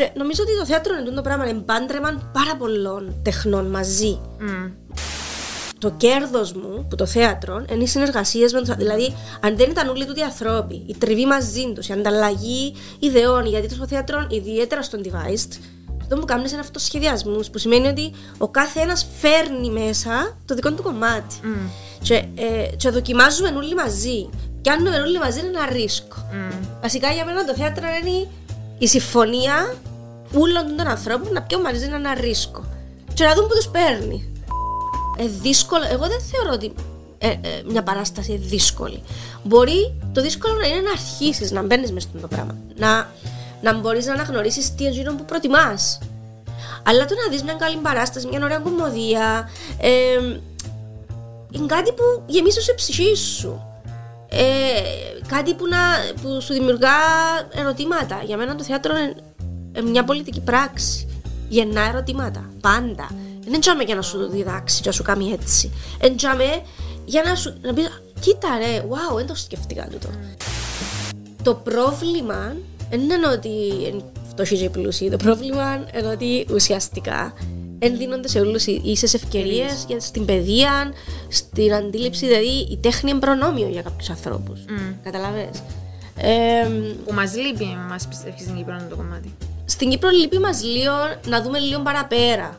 Και νομίζω ότι το θέατρο είναι το πράγμα, είναι πάντρεμα πάρα πολλών τεχνών μαζί. Μμ. Το κέρδος μου που το θέατρο είναι οι συνεργασίες με του. Δηλαδή, αν δεν ήταν όλοι τούτοι οι άνθρωποι, η τριβή μαζί τους, η ανταλλαγή ιδεών, γιατί το στο θέατρο, ιδιαίτερα στον device, αυτό που κάνουν είναι αυτοσχεδιασμούς, που σημαίνει ότι ο κάθε ένας φέρνει μέσα το δικό του κομμάτι. Μμ. Και, ε, και δοκιμάζουμε όλοι μαζί. Κάνουμε όλοι μαζί ένα ρίσκο. Μμ. Βασικά για μένα το θέατρο είναι η συμφωνία όλων των ανθρώπων να πιούν μαζί ένα ρίσκο. Και να δουν που τους παίρνει. Ε, δύσκολο. Εγώ δεν θεωρώ ότι ε, ε, μια παράσταση είναι δύσκολη. Μπορεί το δύσκολο να είναι να αρχίσεις να μπαίνεις μέσα στο πράγμα. Να, να μπορείς να αναγνωρίσεις τι είναι που προτιμάς. Αλλά το να δεις μια καλή παράσταση, μια ωραία κομμωδία, ε, είναι κάτι που γεμίζει σε ψυχή σου. Ε, κάτι που, να, που σου δημιουργά ερωτήματα. Για μένα το θέατρο είναι ε, μια πολιτική πράξη. Γεννά ερωτήματα. Πάντα. Δεν είναι για να σου διδάξει και να σου κάνει έτσι. Είναι για να σου να πεις, κοίτα ρε, wow, δεν το σκεφτήκα τούτο. Το πρόβλημα δεν είναι ότι είναι φτωχοί και πλούσιοι. Το πρόβλημα είναι ότι ουσιαστικά δεν δίνονται σε όλους οι ίσες ευκαιρίες για στην παιδεία, στην αντίληψη, δηλαδή η τέχνη είναι προνόμιο για κάποιους ανθρώπους. Μμ. Καταλαβες. Ε, Που μας λείπει, μας πιστεύεις στην Κύπρο το κομμάτι. Στην Κύπρο λείπει μας λίγο να δούμε λίγο παραπέρα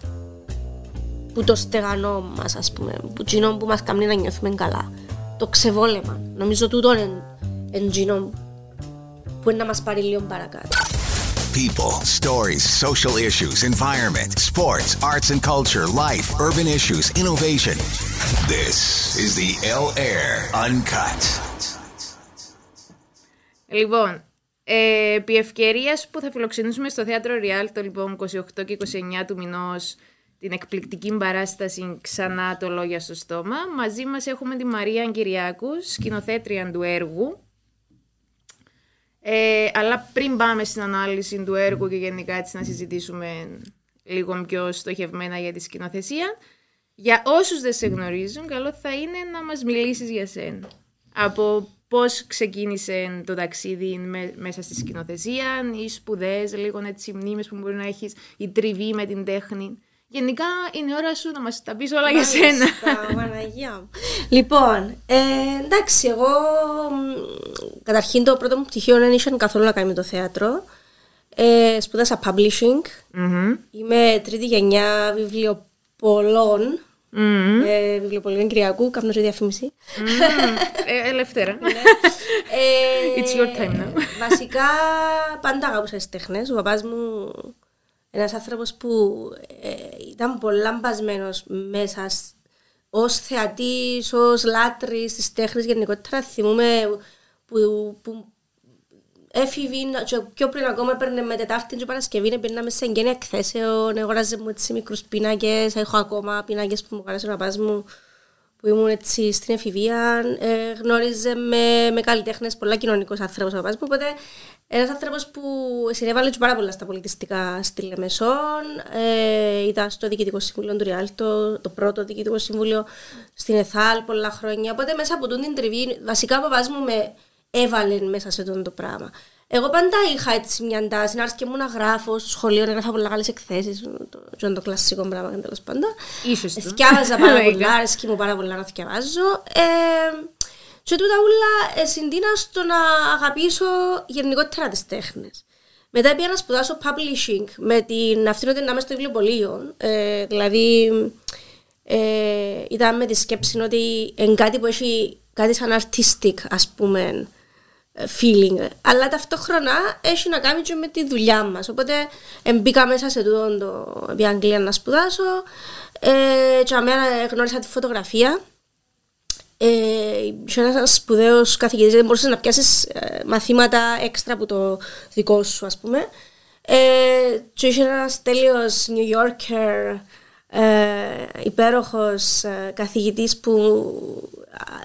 που το στεγανό μας ας πούμε, που εκείνο που μας κάνει να νιώθουμε καλά. Το ξεβόλεμα. Νομίζω τούτο είναι εκείνο που είναι να μας πάρει λίγο παρακάτω. People, stories, social issues, environment, sports, arts and culture, life, urban issues, innovation. This is the L Air Uncut. Λοιπόν, ε, επί ευκαιρίας που θα φιλοξενήσουμε στο θέατρο Ριάλτο λοιπόν 28 και 29 του μηνός την εκπληκτική παράσταση ξανά το λόγια στο στόμα. Μαζί μας έχουμε τη Μαρία Κυριάκου, σκηνοθέτρια του έργου. Ε, αλλά πριν πάμε στην ανάλυση του έργου και γενικά έτσι να συζητήσουμε λίγο πιο στοχευμένα για τη σκηνοθεσία, για όσους δεν σε γνωρίζουν, καλό θα είναι να μας μιλήσεις για σένα. Από πώς ξεκίνησε το ταξίδι με- μέσα στη σκηνοθεσία, οι σπουδές, λίγο έτσι μνήμες που μπορεί να έχεις, η τριβή με την τέχνη. Γενικά είναι η ώρα σου να μας τα πεις όλα για σένα. Μάλιστα, Παναγία μου. Λοιπόν, ε, εντάξει, εγώ μ, καταρχήν το πρώτο μου πτυχίο δεν είχε καθόλου να κάνει με το θέατρο. Ε, σπούδασα publishing. Μμμ. Είμαι τρίτη γενιά βιβλιοπολών. Μμμ. Ε, βιβλιοπολίων Κυριακού, κάπνος για διαφήμιση. Μμμ. Ε, Ελεύθερα. Ε, It's your time now. Βασικά πάντα αγάπησα τις τέχνες. Ο παπάς μου ένας άνθρωπος που ε, ήταν πολλά μπασμένος μέσα σ- ως θεατής, ως λάτρης της τέχνης γενικότερα. Θυμούμαι που, που έφηβη και πιο πριν ακόμα έπαιρνε με Τετάρτη και Παρασκευή πήγαμε σε εγγένεια εκθέσεων, αγόραζε μου έτσι μικρούς πίνακες, έχω ακόμα πίνακες που μου άρεσε ο παπάς μου που ήμουν έτσι στην εφηβεία, ε, γνώριζε με, με καλλιτέχνες πολλά κοινωνικός άνθρωπος ο παπάς μου, οπότε ένας άνθρωπος που συνέβαλε και πάρα πολλά στα πολιτιστικά στη Λεμεσόν, ε, ήταν στο Διοικητικό Συμβούλιο του Ριάλτο, το πρώτο Διοικητικό Συμβούλιο στην ΕΘΑΛ πολλά χρόνια, οπότε μέσα από τούτη την τριβή, βασικά ο παπάς μου με έβαλε μέσα σε αυτό το πράγμα. Εγώ πάντα είχα έτσι μια τάση να έρθει και μου να γράφω στο σχολείο, να γράφω πολλά καλές εκθέσεις, το, το, είναι το κλασικό πράγμα τέλος πάντων. Ίσως το. Θυκιάβαζα πάρα Λογικά. πολλά, αρέσκει μου πάρα πολλά να θυκιαβάζω. Ε, και τούτα όλα ε, συντήνα στο να αγαπήσω γενικότερα τις τέχνες. Μετά πήγα να σπουδάσω publishing με την αυτήν να είμαι στο βιβλιοπωλείο. Ε, δηλαδή, ε, ήταν με τη σκέψη ότι είναι κάτι που έχει κάτι σαν artistic, ας πούμε, ε, feeling. Αλλά ταυτόχρονα έχει να κάνει και με τη δουλειά μας. Οπότε ε, μπήκα μέσα σε τούτο το επί Αγγλία να σπουδάσω ε, και αμένα γνώρισα τη φωτογραφία. Ε, είχε ένας σπουδαίος καθηγητής, δεν μπορούσες να πιάσεις ε, μαθήματα έξτρα από το δικό σου, ας πούμε. Ε, και είχε ένας τέλειος New Yorker, ε, υπέροχος ε, καθηγητής που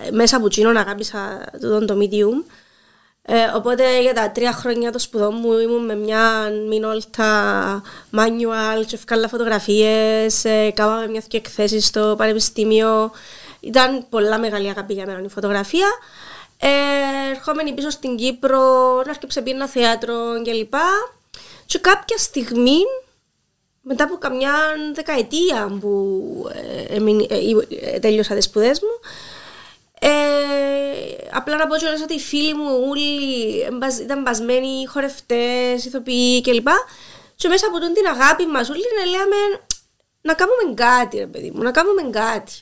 ε, μέσα από εκείνον αγάπησα τούτον το medium. Ε, οπότε για τα τρία χρόνια των σπουδών μου ήμουν με μια μινόλτα manual και ευκάλα φωτογραφίες, ε, κάναμε μιας και εκθέσεις στο πανεπιστήμιο. Ήταν πολλά μεγάλη αγάπη για μένα η φωτογραφία. Ε, ερχόμενη πίσω στην Κύπρο, να έρχεψε πει ένα θέατρο κλπ. Και κάποια στιγμή, μετά από καμιά δεκαετία που ε, έμεινε- ε, ε, τέλειωσα τις σπουδές μου, ε, απλά να πω κιόλας ότι οι φίλοι μου όλοι εμπαζ- ήταν μπασμένοι, χορευτές, ηθοποιοί κλπ. Και μέσα από τον την αγάπη μας όλοι να λέμε να κάνουμε κάτι ρε παιδί μου, να κάνουμε κάτι.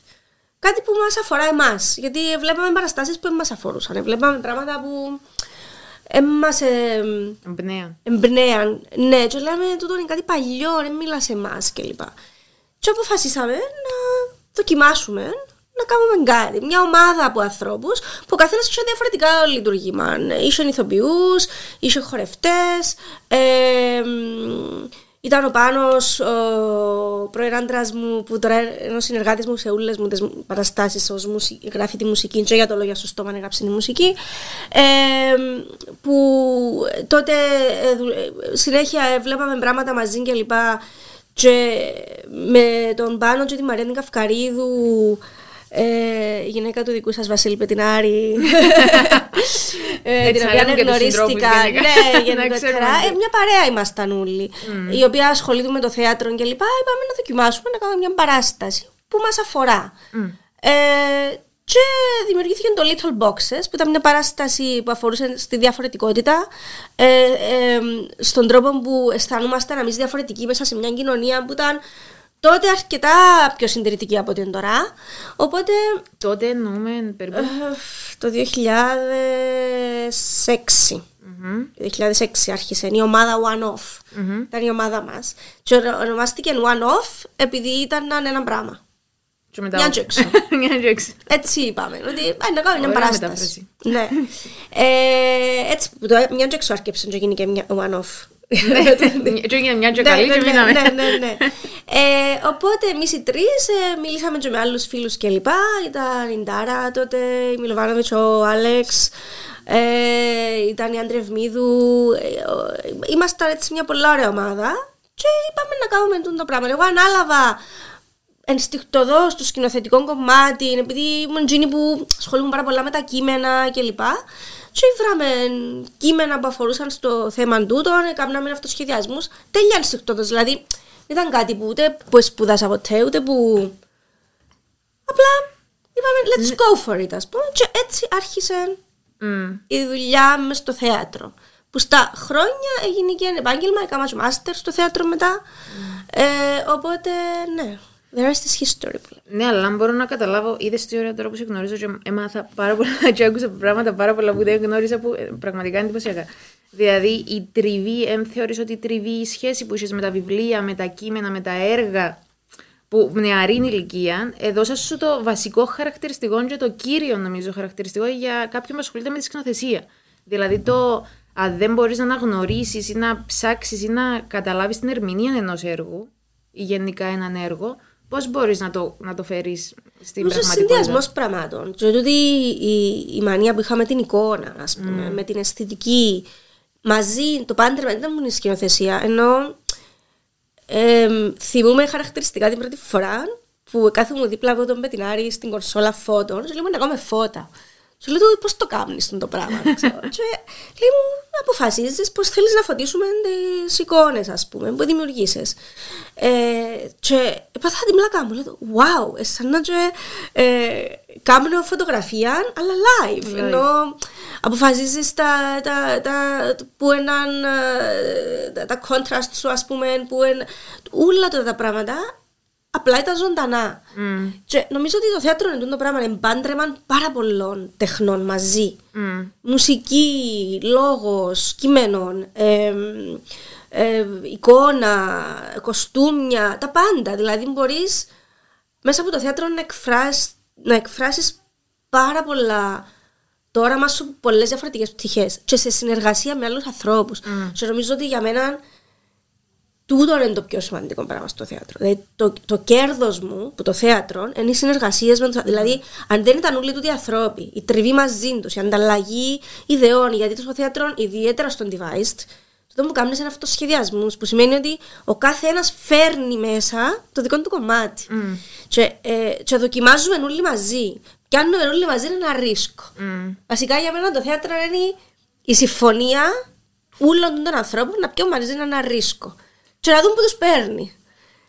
Κάτι που μας αφορά εμάς. Γιατί βλέπαμε παραστάσεις που δεν μας αφορούσαν. Βλέπαμε πράγματα που ε, μας ε, Εμπνέα. εμπνέαν. Ναι, και λέμε τούτο είναι κάτι παλιό, δεν μιλά σε εμάς κλπ. Και αποφασίσαμε να δοκιμάσουμε να κάνουμε κάτι. Μια ομάδα από ανθρώπους που ο καθένας είχε διαφορετικά λειτουργήμα. Είχε ηθοποιούς, είχε χορευτές. Ε, μ, ήταν ο Πάνος, ο πρώην άντρας μου, που τώρα είναι ο συνεργάτης μου σε όλες μου τις παραστάσεις ως μουσι... γράφει τη μουσική και για το λόγια στο στόμα να γράψει τη μουσική. Ε, που τότε ε, δου- ε, συνέχεια βλέπαμε πράγματα μαζί και λοιπά και με τον Πάνο και τη Μαρία την Καυκαρίδου ε, η γυναίκα του δικού σας Βασίλη Πετινάρη. Ε, Έτσι την να οποία λέμε και τους συντρόφους γνωρίστηκα γενικά. ναι, Να γενικότερα. Ξέρουμε ε, και- μια παρέα ήμασταν όλοι. Η οποία ασχολείται με το θέατρο και λοιπά. Είπαμε να δοκιμάσουμε να κάνουμε μια παράσταση που μας αφορά. Ε, και δημιουργήθηκε το Little Boxes που ήταν μια παράσταση που αφορούσε στη διαφορετικότητα. Ε, ε, στον τρόπο που αισθανόμασταν εμείς διαφορετικοί μέσα σε μια κοινωνία που ήταν τότε αρκετά πιο συντηρητική από ό,τι είναι τώρα οπότε Τότε εννοούμε περίπου. ε, το 2006 Μμμ. 2006 άρχισε η ομάδα One Off. Ήταν η ομάδα μας. Και ονο- ονομάστηκε One Off επειδή ήταν ένα πράγμα. Και μετά. Μια και έξω. Μια και έξω. Έτσι είπαμε. Ότι ε, να κάνουμε μια Ωραία παράσταση. μετάφραση. ναι. Ε, έτσι που το μια και έξω άρχισε και γίνει και μια One Off. Και έγινε μια και Ναι, καλή ναι, και ναι, μείναμε. ναι, ναι, ναι. Ε, οπότε εμείς οι τρεις μιλήσαμε και με άλλους φίλους κλπ. Ήταν η Ντάρα τότε, η Μιλοβάνοβιτς, ο Άλεξ, ε, ήταν η Άντρε Ευμίδου. Ε, ο- ήμασταν έτσι μια πολύ ωραία ομάδα και είπαμε να κάνουμε τούτο το πράγμα. Εγώ ανάλαβα ενστικτοδός στο σκηνοθετικό κομμάτι, επειδή ήμουν εκείνη που ασχολούμαι πάρα πολλά με τα κείμενα κλπ. Και βράμε κείμενα που αφορούσαν στο θέμα τούτο, έκαναμε αυτοσχεδιασμούς. Τέλεια ενστικτοδό. Δηλαδή, δεν ήταν κάτι που ούτε που σπουδάσα ποτέ, ούτε που. Απλά είπαμε, let's go for it, ας πούμε. Και έτσι άρχισε Μμ. η δουλειά μες στο θέατρο. Που στα χρόνια έγινε και ένα επάγγελμα, έκανα και μάστερ στο θέατρο μετά. Ε, οπότε, ναι, the rest is history. που λέμε. Ναι, αλλά αν μπορώ να καταλάβω, είδες τι ωραία τώρα που σε γνωρίζω και έμαθα πάρα πολλά και άκουσα πράγματα πάρα πολλά που δεν γνώριζα που ε, πραγματικά είναι εντυπωσιακά. Δηλαδή, η τριβή, εμ θεωρείς ότι η τριβή, η σχέση που είσαι με τα βιβλία, με τα κείμενα, με τα έργα, που νεαρή ηλικία, έδωσα σου το βασικό χαρακτηριστικό και το κύριο νομίζω χαρακτηριστικό για κάποιον που ασχολείται με τη σκηνοθεσία. Δηλαδή το αν δεν μπορείς να αναγνωρίσεις ή να ψάξεις ή να καταλάβεις την ερμηνεία ενός έργου ή γενικά έναν έργο, πώς μπορείς να το, να το φέρεις στην Νομίζω πραγματικότητα; συνδυασμός πραγμάτων. Και ότι η, η μανία που είχαμε την εικόνα, ας πούμε, με την αισθητική, μαζί, το πάντρεμα δεν ήταν μόνο η σκηνοθεσία. Ενώ ε, θυμούμαι χαρακτηριστικά την πρώτη φορά που κάθομαι δίπλα από τον Πετινάρη στην κονσόλα φώτων και λέμε να κάνουμε φώτα. Σου λέω του πώς το κάνεις το πράγμα. ξέρω. και λέει μου αποφασίζεις πώς θέλεις να φωτίσουμε τις εικόνες ας πούμε που δημιουργήσεις. Ε, και έπαθα την πλάκα μου. Λέω wow, ε, σαν να και, ε, κάνω φωτογραφία αλλά live. Live. Ενώ αποφασίζεις τα, τα, τα, που έναν, ε, τα, τα contrast σου ας πούμε που εν, όλα αυτά τα πράγματα απλά ήταν ζωντανά. Μμ. Και νομίζω ότι το θέατρο είναι το πράγμα, είναι πάντρεμα πάρα πολλών τεχνών μαζί. Μμ. Μουσική, λόγος, κείμενων, εμ, ε, εικόνα, κοστούμια, τα πάντα. Δηλαδή μπορείς μέσα από το θέατρο να, εκφράς, να εκφράσεις πάρα πολλά το όραμα σου από πολλές διαφορετικές πτυχές και σε συνεργασία με άλλους ανθρώπους. Και νομίζω ότι για μένα τούτο είναι το πιο σημαντικό πράγμα στο θέατρο. Δηλαδή, το, το κέρδος μου που το θέατρο είναι οι συνεργασίες με του. Δηλαδή, αν δεν ήταν όλοι τούτοι οι άνθρωποι, η τριβή μαζί τους, η ανταλλαγή ιδεών, γιατί στο θέατρο, ιδιαίτερα στον device, το που κάνουν είναι αυτοσχεδιασμού, που σημαίνει ότι ο κάθε ένας φέρνει μέσα το δικό του κομμάτι. Και, ε, και δοκιμάζουμε όλοι μαζί. Πιάνουμε όλοι μαζί ένα ρίσκο. Μμ. Βασικά για μένα το θέατρο είναι η συμφωνία όλων των ανθρώπων να πιω μαζί ένα ρίσκο. Και να δουν που τους παίρνει.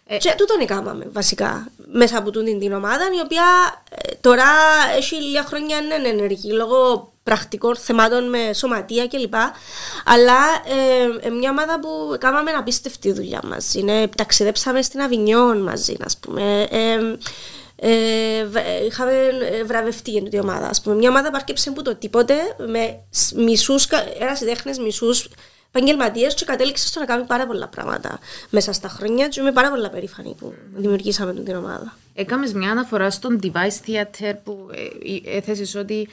Ε, και τούτον έκαναμε βασικά μέσα από τούτη την ομάδα η οποία ε, τώρα έχει λίγα χρόνια είναι ενεργή λόγω πρακτικών θεμάτων με σωματεία κλπ. Αλλά ε, ε, μια ομάδα που κάναμε απίστευτη δουλειά μαζί. Είναι, ταξιδέψαμε στην Αβινιόν μαζί, ας πούμε. Ε, ε, είχαμε βραβευτεί για την ομάδα. Ας πούμε. Μια ομάδα που άρκεψε που το τίποτε με μισούς, ένας τέχνες μισούς επαγγελματίες και κατέληξε στο να κάνει πάρα πολλά πράγματα μέσα στα χρόνια και είμαι πάρα πολλά περήφανη που δημιουργήσαμε την ομάδα. Έκαμες μια αναφορά στον device theater που ε, έθεσες ότι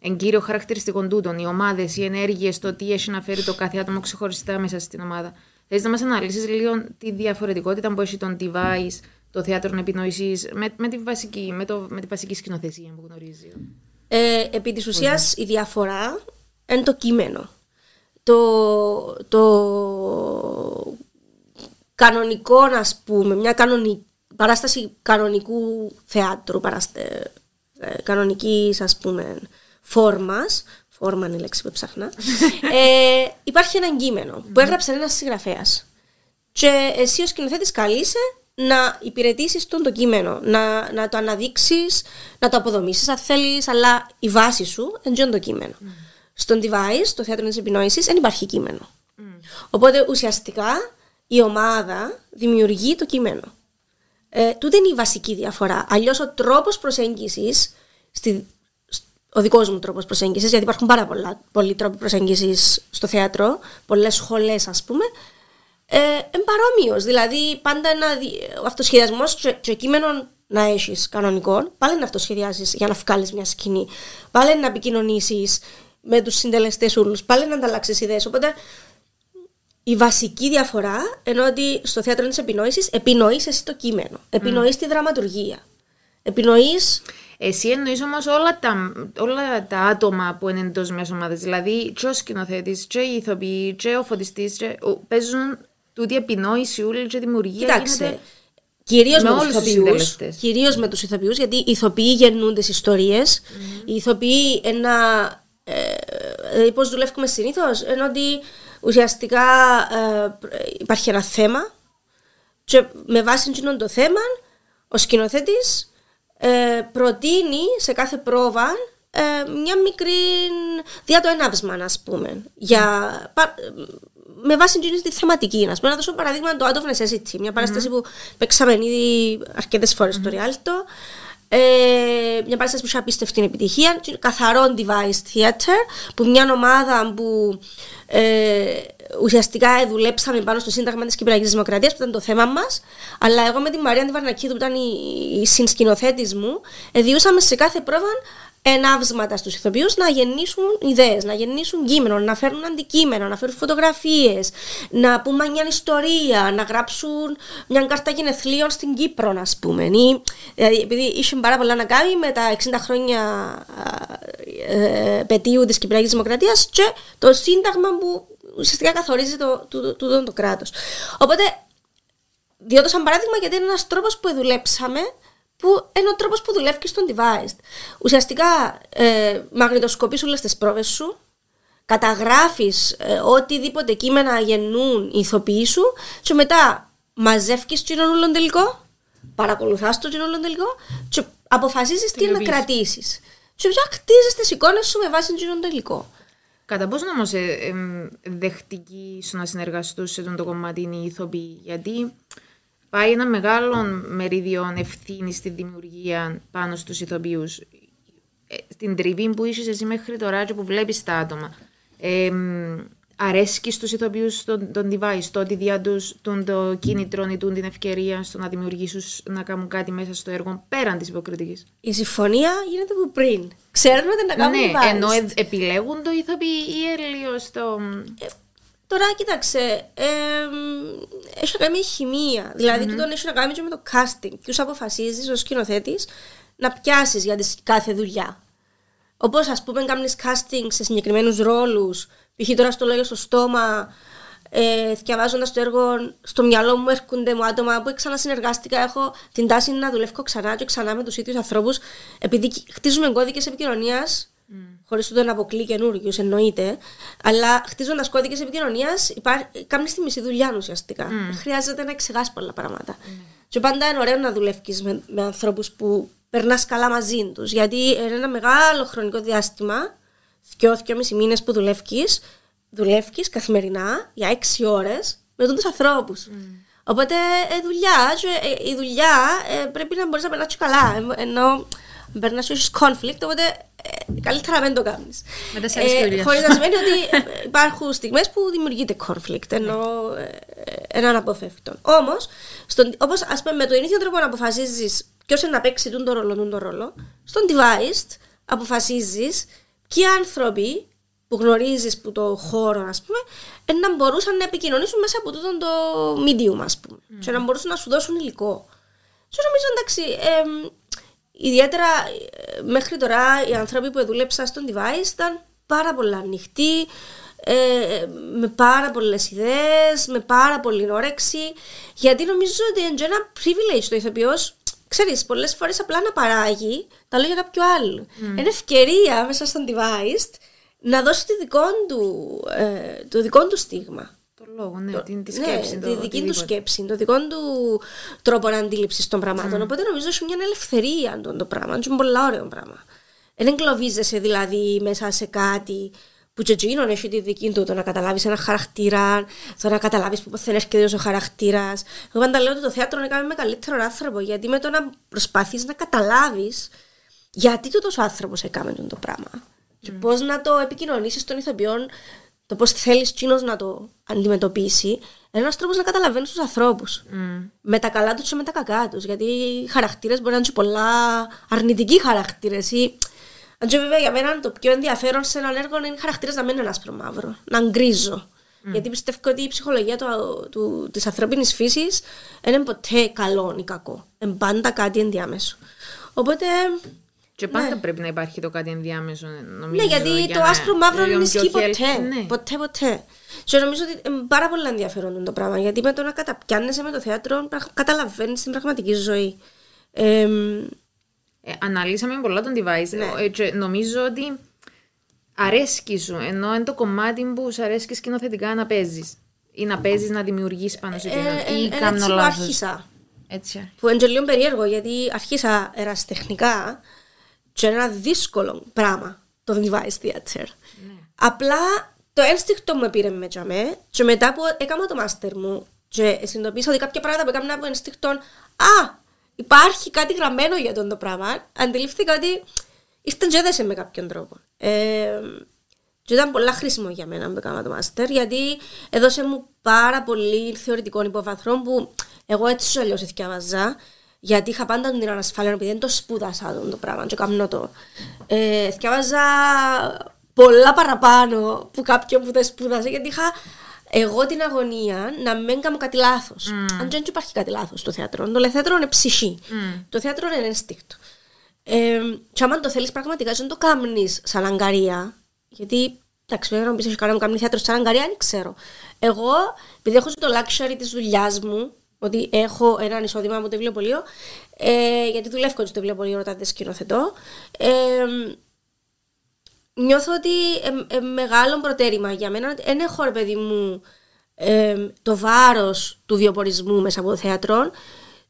εν κύριο χαρακτηριστικό τούτων, οι ομάδες, οι ενέργειες, το τι έχει να φέρει το κάθε άτομο ξεχωριστά μέσα στην ομάδα. Θες να μας αναλύσεις λίγο τη διαφορετικότητα που έχει τον device, το θέατρο επινόησης, με, με, τη βασική, με, το, με τη βασική σκηνοθεσία που γνωρίζει. Ε, επί της ουσίας, η διαφορά είναι το κείμενο το, το κανονικό, να πούμε, μια κανονική, παράσταση κανονικού θεάτρου, παράστε, ε, κανονικής ας πούμε φόρμας, φόρμα είναι η λέξη που ψάχνα, ε, υπάρχει ένα κείμενο που έγραψε ένας συγγραφέας. Και εσύ ως σκηνοθέτης καλείσαι να υπηρετήσεις τον το κείμενο, να, να το αναδείξεις, να το αποδομήσεις αν θέλεις, αλλά η βάση σου είναι το κείμενο. Στον device, το θέατρο της επινόησης, δεν υπάρχει κείμενο. Mm. Οπότε ουσιαστικά η ομάδα δημιουργεί το κείμενο. Ε, τούτη είναι η βασική διαφορά. Αλλιώς ο τρόπος προσέγγισης, ο δικός μου τρόπος προσέγγισης, γιατί υπάρχουν πάρα πολλά, πολλοί τρόποι προσέγγισης στο θέατρο, πολλές σχολές ας πούμε, ε, είναι παρόμοιος. Δηλαδή, πάντα ένα, ο αυτοσχεδιασμός και, και κείμενο να έχεις κανονικό, πάλι να αυτοσχεδιάσεις για να βγάλεις μια σκηνή, πάλι να επικοινωνήσεις με τους συντελεστές όλου, πάλι να ανταλλάξεις ιδέες. Οπότε η βασική διαφορά ενώ ότι στο θέατρο της επινόησης επινοείς εσύ το κείμενο, επινοείς τη δραματουργία. Επινοείς. Εσύ εννοείς όμως όλα τα, όλα τα άτομα που είναι εντός μιας ομάδας. Δηλαδή, και ο σκηνοθέτης, και οι ηθοποιοί, και ο φωτιστής, παίζουν τούτη επινόηση, όλη και δημιουργία. Κοιτάξτε. Κυρίως με, με τους ηθοποιούς. Κυρίως με τους ηθοποιούς, γιατί οι ηθοποιοί γεννούν τι ιστορίες. Mm-hmm. Οι ηθοποιοί ένα ε, πώς δουλεύουμε συνήθως, ενώ ότι ουσιαστικά ε, υπάρχει ένα θέμα και με βάση το θέμα ο σκηνοθέτης ε, προτείνει σε κάθε πρόβα ε, μια μικρή δια το ενάβσμα, α πούμε, για, με βάση τη θεματική. Α πούμε, να δώσω παραδείγμα το Out of Necessity, μια παρασταση που παίξαμε ήδη αρκετές φορές στο Rialto. Ε, μια παράσταση που είχε απίστευτη επιτυχία. Καθαρό device theater, που μια ομάδα που ε, ουσιαστικά δουλέψαμε πάνω στο Σύνταγμα της Κυπριακής Δημοκρατίας, που ήταν το θέμα μας. Αλλά εγώ με τη Μαρία Αντιβαρνακίδου, που ήταν η, η συνσκηνοθέτη μου, διούσαμε σε κάθε πρόβα ενάυσματα στους ηθοποιούς να γεννήσουν ιδέες, να γεννήσουν κείμενο, να φέρουν αντικείμενα, να φέρουν φωτογραφίες, να πούμε μια ιστορία, να γράψουν μια κάρτα γενεθλίων στην Κύπρο, να πούμε. Ή, δηλαδή, επειδή είχε πάρα πολλά να κάνει με τα 60 χρόνια ε, πετίου της Κυπριακής Δημοκρατίας και το σύνταγμα που ουσιαστικά καθορίζει το, το, το, το, το κράτος. Οπότε, διότι σαν παράδειγμα γιατί είναι ένας τρόπος που δουλέψαμε που είναι ο τρόπος που δουλεύει στον device. Ουσιαστικά, ε, μαγνητοσκοπείς όλες τις πρόβες σου, καταγράφεις ε, οτιδήποτε κείμενα γεννούν οι ηθοποιοί σου, και μετά μαζεύει το όλο τελικό, παρακολουθάς το όλο τελικό, και αποφασίζεις τι να κρατήσεις. Και μετά χτίζεις τις εικόνες σου με βάση το τελικό. Κατά πόσο όμως ε, ε, δεχτική σου να συνεργαστούν σε αυτό το κομμάτι είναι οι ηθοποιοί, γιατί πάει ένα μεγάλο μερίδιο ευθύνης στη δημιουργία πάνω στους ηθοποιούς. Ε, στην τριβή που είσαι εσύ μέχρι τώρα και που βλέπεις τα άτομα. Ε, αρέσκεις στους ηθοποιούς τον, τον device, το ότι διά τους τον το κίνητρο ή την ευκαιρία στο να δημιουργήσουν να κάνουν κάτι μέσα στο έργο πέραν της υποκριτικής. Η συμφωνία γίνεται από πριν. Ξέρουν ότι να κάνουν ναι, ενώ ε, επιλέγουν το ηθοποιοί ή έλιο στο... Ε, Τώρα κοίταξε, ε, έχει να κάνει με χημεία. Δηλαδή, mm-hmm. τούτο έχει να κάνει και με το casting. Ποιους αποφασίζεις ως σκηνοθέτης να πιάσεις για τη κάθε δουλειά. Όπως ας πούμε, κάνεις casting σε συγκεκριμένους ρόλους. Π.χ. τώρα στο λόγιο στο στόμα, ε, διαβάζοντα το έργο, στο μυαλό μου έρχονται μου άτομα που ξανασυνεργάστηκα. Έχω την τάση να δουλεύω ξανά και ξανά με τους ίδιους ανθρώπους, επειδή χτίζουμε κώδικες επικοινωνίας Χωρίς ούτε να αποκλεί καινούριου, εννοείται. Αλλά χτίζοντας κώδικες επικοινωνίας, κάνει τη μισή δουλειά ουσιαστικά. Χρειάζεται να εξηγάσει πολλά πράγματα. Και πάντα είναι ωραίο να δουλεύει με, με ανθρώπους που περνάς καλά μαζί τους. Γιατί είναι ένα μεγάλο χρονικό διάστημα, δύο, μισή μήνες που δουλεύει, δουλεύει καθημερινά για έξι ώρες με του ανθρώπους. Οπότε ε, δουλειά, ε, η δουλειά ε, πρέπει να μπορείς να περνάς καλά. Ενώ περνά έχεις conflict, οπότε ε, καλύτερα να μην το κάνεις. Ε, Χωρίς να σημαίνει ότι ε, υπάρχουν στιγμές που δημιουργείται conflict, ενώ ε, έναν αποφεύγκτο. Όμως, όπως ας πούμε με τον ίδιο τρόπο να αποφασίζεις ποιος να παίξει τον ρόλο, τον ρόλο, στον device αποφασίζεις ποιοι άνθρωποι που γνωρίζεις που το χώρο, ας πούμε, να μπορούσαν να επικοινωνήσουν μέσα από τούτο το medium, ας πούμε. Mm. Και να μπορούσαν να σου δώσουν υλικό. Και νομίζω εντάξει, ε, ιδιαίτερα ε, μέχρι τώρα οι άνθρωποι που δούλεψαν στον device ήταν πάρα πολλά ανοιχτοί, ε, με πάρα πολλές ιδέες, με πάρα πολύ όρεξη. Γιατί νομίζω ότι είναι ένα privilege το ηθοποιός, ξέρεις, πολλές φορές απλά να παράγει τα λόγια κάποιου άλλου. Mm. Είναι ευκαιρία μέσα στον device να δώσει το δικό του, ε, το δικό του στίγμα. Το λόγο, ναι, το, την, τη ναι, σκέψη. Ναι, τη δική του σκέψη, το δικό του τρόπο αντίληψης των πραγμάτων. Mm. Οπότε νομίζω ότι μια ελευθερία το, το πράγμα. Είναι πολύ ωραίο πράγμα. Δεν εγκλωβίζεσαι δηλαδή μέσα σε κάτι που και εκείνον έχει τη δική του, το να καταλάβεις ένα χαρακτήρα, το να καταλάβεις που δεν έρχεται ο χαρακτήρας. Εγώ πάντα λέω ότι το θέατρο είναι με καλύτερο άνθρωπο, γιατί με το να προσπαθείς να καταλάβεις γιατί το τόσο άνθρωπος έκανε το πράγμα. Και πώς να το επικοινωνήσεις στον ηθοποιό, το πώς θέλεις εκείνος να το αντιμετωπίσει, ένας τρόπος να καταλαβαίνεις τους ανθρώπους. Με τα καλά τους και με τα κακά τους. Γιατί οι χαρακτήρες μπορεί να είναι πολλά αρνητικοί χαρακτήρες. Αν και βέβαια για μένα το πιο ενδιαφέρον σε έναν έργο είναι οι χαρακτήρες να μην είναι άσπρο μαύρο, να γκρίζο. Γιατί πιστεύω ότι η ψυχολογία της ανθρώπινης φύσης δεν είναι ποτέ καλό ή κακό. Είναι πάντα κάτι ενδιάμεσο. Οπότε και πάντα ναι. πρέπει να υπάρχει το κάτι ενδιάμεσο, νομίζω. Ναι, γιατί για το άσπρο μαύρο δεν ισχύει ποτέ. Ναι. Ποτέ, ποτέ. Και νομίζω ότι είναι πάρα πολύ ενδιαφέρον το πράγμα. Γιατί με το να καταπιάνεσαι με το θέατρο, καταλαβαίνεις την πραγματική ζωή. Ε, ε, αναλύσαμε πολλά τον device. Ναι. Ε, και νομίζω ότι αρέσκει σου, ενώ είναι το κομμάτι που σου αρέσκει σκηνοθετικά να παίζεις. Ή να παίζεις να δημιουργείς πάνω σε εκείνο. Ε, ή ε, κάνω λάθος. άρχισα. Έτσι. Που είναι λίγο περίεργο γιατί αρχίσα ερασιτεχνικά και ένα δύσκολο πράγμα το device theater. Ναι. Απλά το ένστικτο μου πήρε με τζαμέ και μετά που έκανα το μάστερ μου και συνειδητοποίησα ότι κάποια πράγματα που έκανα από ένστικτο α, υπάρχει κάτι γραμμένο για τον το πράγμα, αντιλήφθηκα ότι ήρθε και με κάποιον τρόπο. Ε, και ήταν πολύ χρήσιμο για μένα που έκανα το μάστερ, γιατί έδωσε μου πάρα πολύ θεωρητικών υποβαθρών που εγώ έτσι σου αλλιώς διάβαζα γιατί είχα πάντα την ανασφάλεια επειδή δεν το σπούδασα το πράγμα και κάνω το. Ε, διάβαζα πολλά παραπάνω που κάποιον που δεν σπούδασε γιατί είχα εγώ την αγωνία να μην κάνω κάτι λάθος. Mm. Αν δεν υπάρχει κάτι λάθος στο θέατρο. Το θέατρο είναι ψυχή. Mm. Το θέατρο είναι ένστικτο. Ε, και άμα το θέλεις πραγματικά, δεν το κάνει σαν αγκαρία. Γιατί εντάξει, βέβαια, να πεις: Έχει κάνει θέατρο σαν αγκαρία, δεν ξέρω. Εγώ, επειδή έχω το luxury της δουλειάς μου, ότι έχω ένα εισόδημα από το βιβλιοπωλείο, ε, γιατί δουλεύω στο βιβλιοπωλείο όταν δεν σκηνοθετώ. Ε, νιώθω ότι ε, ε, μεγάλο προτέρημα για μένα. Δεν έχω, ρε παιδί μου, ε, το βάρος του βιοπορισμού μέσα από το θέατρο.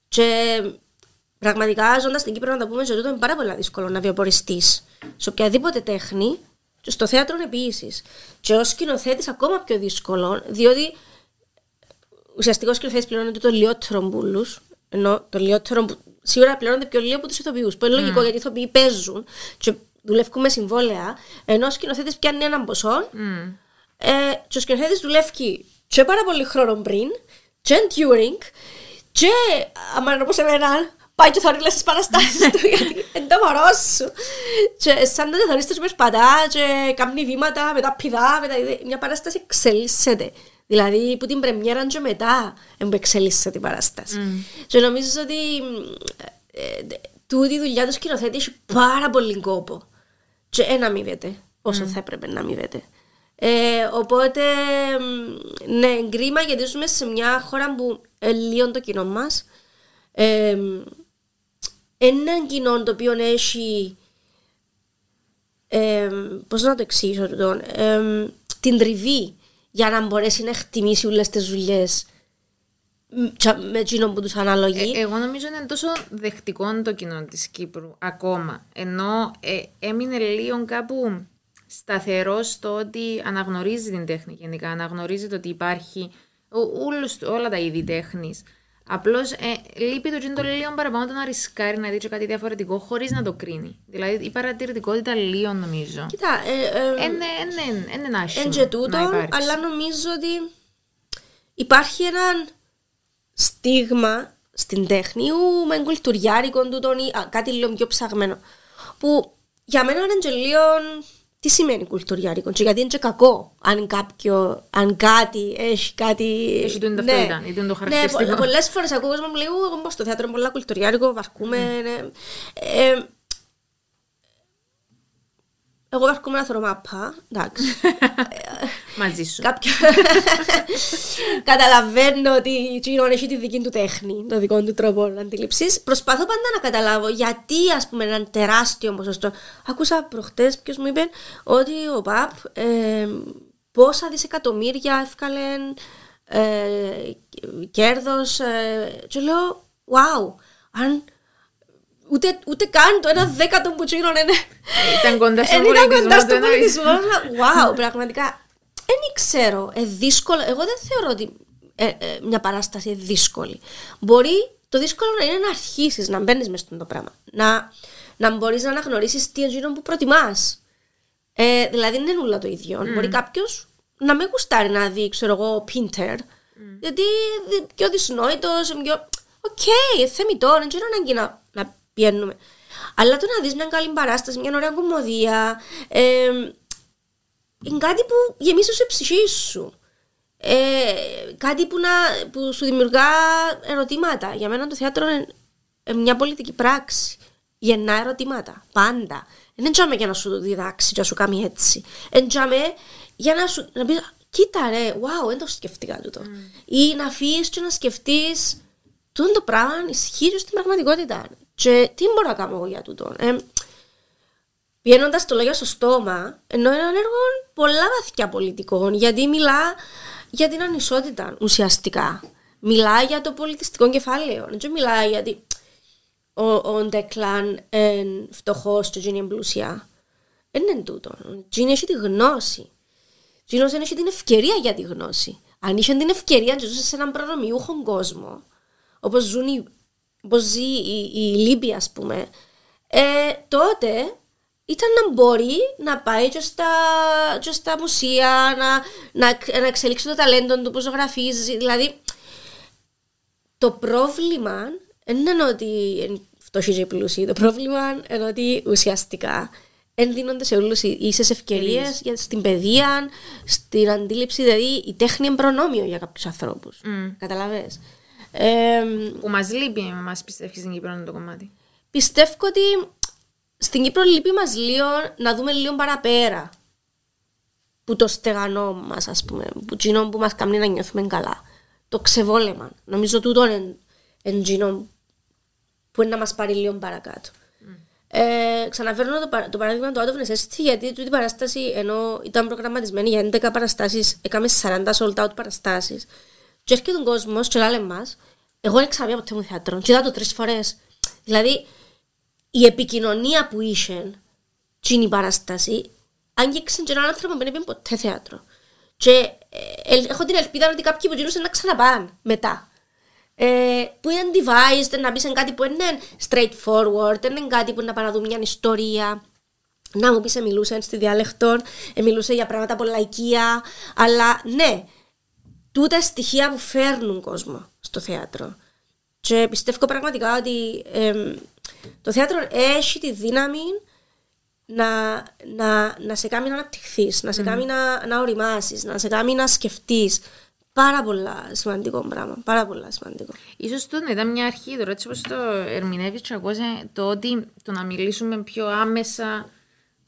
Και πραγματικά, ζώντας στην Κύπρο, να το πούμε, ζωή είναι πάρα πολύ δύσκολο να βιοποριστείς σε οποιαδήποτε τέχνη. Και στο θέατρο επίσης. Και ως σκηνοθέτης, ακόμα πιο δύσκολο, διότι ουσιαστικά ο σκηνοθέτη πληρώνεται το λιότερο μπουλού. Ενώ το λιότερο που σίγουρα πληρώνεται πιο λίγο από τους ηθοποιούς. Που είναι λογικό mm. γιατί οι ηθοποιοί παίζουν και δουλεύουν με συμβόλαια. Ενώ ο σκηνοθέτης πιάνει έναν ποσό. Mm. Ε, και ο σκηνοθέτης δουλεύει και πάρα πολύ χρόνο πριν, και during, και άμα να πω σε μένα, πάει και θωρεί στις παραστάσεις του γιατί είναι το μωρό σου. Και σαν τότε θωρείς τους περπατά και κάνει βήματα με τα πηδά, με τα... μια παράσταση εξελίσσεται. Δηλαδή που την πρεμιέρα και μετά εξελίσσεται την παράσταση. Mm. Και νομίζω ότι ε, τούτη η δουλειά τους σκηνοθέτης έχει πάρα πολύ κόπο. Και ένα αμοιβέται όσο mm. θα έπρεπε να αμοιβέται. Ε, οπότε, ναι, κρίμα γιατί ζούμε σε μια χώρα που λίγο το κοινό μας. Ε, ένα κοινό το οποίο έχει ε, πώς να το εξηγήσω τούτο, ε, την τριβή για να μπορέσει να εκτιμήσει όλες τις δουλειές με εκείνο που τους αναλογεί. Ε, εγώ νομίζω είναι τόσο δεκτικό το κοινό της Κύπρου ακόμα. Ενώ ε, έμεινε λίγο κάπου σταθερός στο ότι αναγνωρίζει την τέχνη γενικά. Αναγνωρίζει το ότι υπάρχει όλους, όλα τα είδη τέχνης. Απλώς ε, λείπει το τζίντο λίγο παραπάνω να ρισκάρει να δει κάτι διαφορετικό χωρίς να το κρίνει. Δηλαδή η παρατηρητικότητα λίγο νομίζω. Κοίτα, είναι ένα άσχημο. Εν τούτο, αλλά νομίζω ότι υπάρχει ένα στίγμα στην τέχνη ή με κουλτουριάρικο του τον, κάτι λίγο πιο ψαγμένο. Που για μένα είναι λίγο τι σημαίνει κουλτουριάρικο; Και γιατί είναι και κακό αν κάποιο, αν κάτι έχει κάτι... Έχει το ναι. ταυτότητα ή το ναι, χαρακτηριστικό. Ναι, πολλές φορές ακούω κόσμο μου λέει εγώ πάω στο θέατρο πολλά κουλτουριάρικο, βαρκούμε, mm. ναι. ε, εγώ βαρκούμε να θέλω μάπα, εντάξει. Μαζί σου. Κάποιο... Καταλαβαίνω ότι η Τσίνον έχει τη δική του τέχνη, το δικό του τρόπο αντίληψης. Προσπαθώ πάντα να καταλάβω γιατί, ας πούμε, ένα τεράστιο ποσοστό. Άκουσα προχτές, ποιος μου είπε ότι ο ΠΑΠ ε, πόσα δισεκατομμύρια έφκαλε ε, κέρδος. Ε, και λέω, wow, αν ούτε, ούτε καν το ένα δέκατο που τσίνον είναι. Ήταν κοντά στον πολιτισμό. Wow, πραγματικά δεν ξέρω. Ε, δύσκολο. Εγώ δεν θεωρώ ότι ε, ε, μια παράσταση είναι δύσκολη. Μπορεί το δύσκολο να είναι να αρχίσεις να μπαίνεις μέσα στο πράγμα. Να, να μπορείς να αναγνωρίσεις τι είναι που προτιμάς. Ε, δηλαδή δεν είναι όλα το ίδιο. Mm. Μπορεί κάποιος να μεν γουστάρει να δει, ξέρω εγώ, Pinter. Mm. Γιατί πιο δυσνόητος, πιο. OK, okay, θεμητό, δεν ξέρω ανάγκη να, να πηαίνουμε. Αλλά το να δεις μια καλή παράσταση, μια ωραία κωμωδία, ε, είναι κάτι που γεμίζει την ψυχή σου. Ε, κάτι που, να, που σου δημιουργά ερωτήματα. Για μένα το θέατρο είναι μια πολιτική πράξη. Γεννά ερωτήματα. Πάντα. Δεν είναι για να σου διδάξει, για να σου κάνει έτσι. Είναι για να σου να πεις, κοίτα ρε, wow, δεν το σκεφτήκα τούτο. Mm. Ή να αφήσεις και να σκεφτείς τούτο το πράγμα ισχύει στην πραγματικότητα. Και τι μπορώ να κάνω εγώ για τούτο. Ε, Πιένοντα το λόγιο στο στόμα, ενώ είναι έργο πολλά βαθιά πολιτικών, γιατί μιλά για την ανισότητα ουσιαστικά. Μιλά για το πολιτιστικό κεφάλαιο. Δεν μιλά γιατί ο, ο Ντεκλάν είναι φτωχός και είναι πλούσια. Δεν είναι τούτο. Τζείνη έχει τη γνώση. Τζείνος δεν έχει την ευκαιρία για τη γνώση. Αν είχε την ευκαιρία να ζούσε σε έναν προνομιούχο κόσμο, όπως ζει η, η Λίμπη, ας πούμε, ε, τότε ήταν να μπορεί να πάει και στα, και στα μουσεία, να, να, να εξελίξει το ταλέντο του, που ζωγραφίζει. Δηλαδή, το πρόβλημα δεν είναι ότι φτωχοί και πλούσιοι. Το πρόβλημα είναι ότι ουσιαστικά δεν δίνονται σε όλους ίσες ευκαιρίες για στην παιδεία, στην αντίληψη. Δηλαδή, η τέχνη είναι προνόμιο για κάποιους ανθρώπους. Mm. Καταλαβέ. Ε, που μας λείπει, μας πιστεύεις στην Κύπρο το κομμάτι. Πιστεύω ότι στην Κύπρο λείπει μας λίγο να δούμε λίγο παραπέρα που το στεγανό μας ας πούμε, που κοινό που μας κάνει να νιώθουμε καλά. Το ξεβόλεμα. Νομίζω τούτο είναι εκείνο που είναι να μας πάρει λίγο παρακάτω. Mm. Ε, ξαναφέρνω το, το παράδειγμα του Out of Necessity γιατί τούτη παράσταση ενώ ήταν προγραμματισμένη για 11 παραστάσεις έκαμε 40 sold out παραστάσεις και έρχεται ο κόσμος και λέει μας εγώ δεν ξαναβία ποτέ μου θέατρο και είδα το τρεις φορές. Δηλαδή η επικοινωνία που είχε την παράσταση άγγιξε και έναν άνθρωπο που δεν είπε ποτέ θέατρο. Και ε, ε, έχω την ελπίδα ότι κάποιοι που γίνουν να ξαναπάνε μετά. Ε, που είναι device, να πεις κάτι που είναι straightforward, είναι κάτι που να παραδούμε μια ιστορία. Να μου πεις, σε μιλούσε στη διάλεκτο, ε, μιλούσε για πράγματα πολλά οικία, αλλά ναι, τούτα στοιχεία που φέρνουν κόσμο στο θέατρο. Και πιστεύω πραγματικά ότι ε, το θέατρο έχει τη δύναμη να, να, να σε κάνει να αναπτυχθείς, να σε κάνει να, να οριμάσεις, να σε κάνει να σκεφτείς. Πάρα πολλά σημαντικό πράγμα. Πάρα πολλά σημαντικό. σω το να ήταν μια αρχή τώρα, έτσι όπως το ερμηνεύεις, το ότι το να μιλήσουμε πιο άμεσα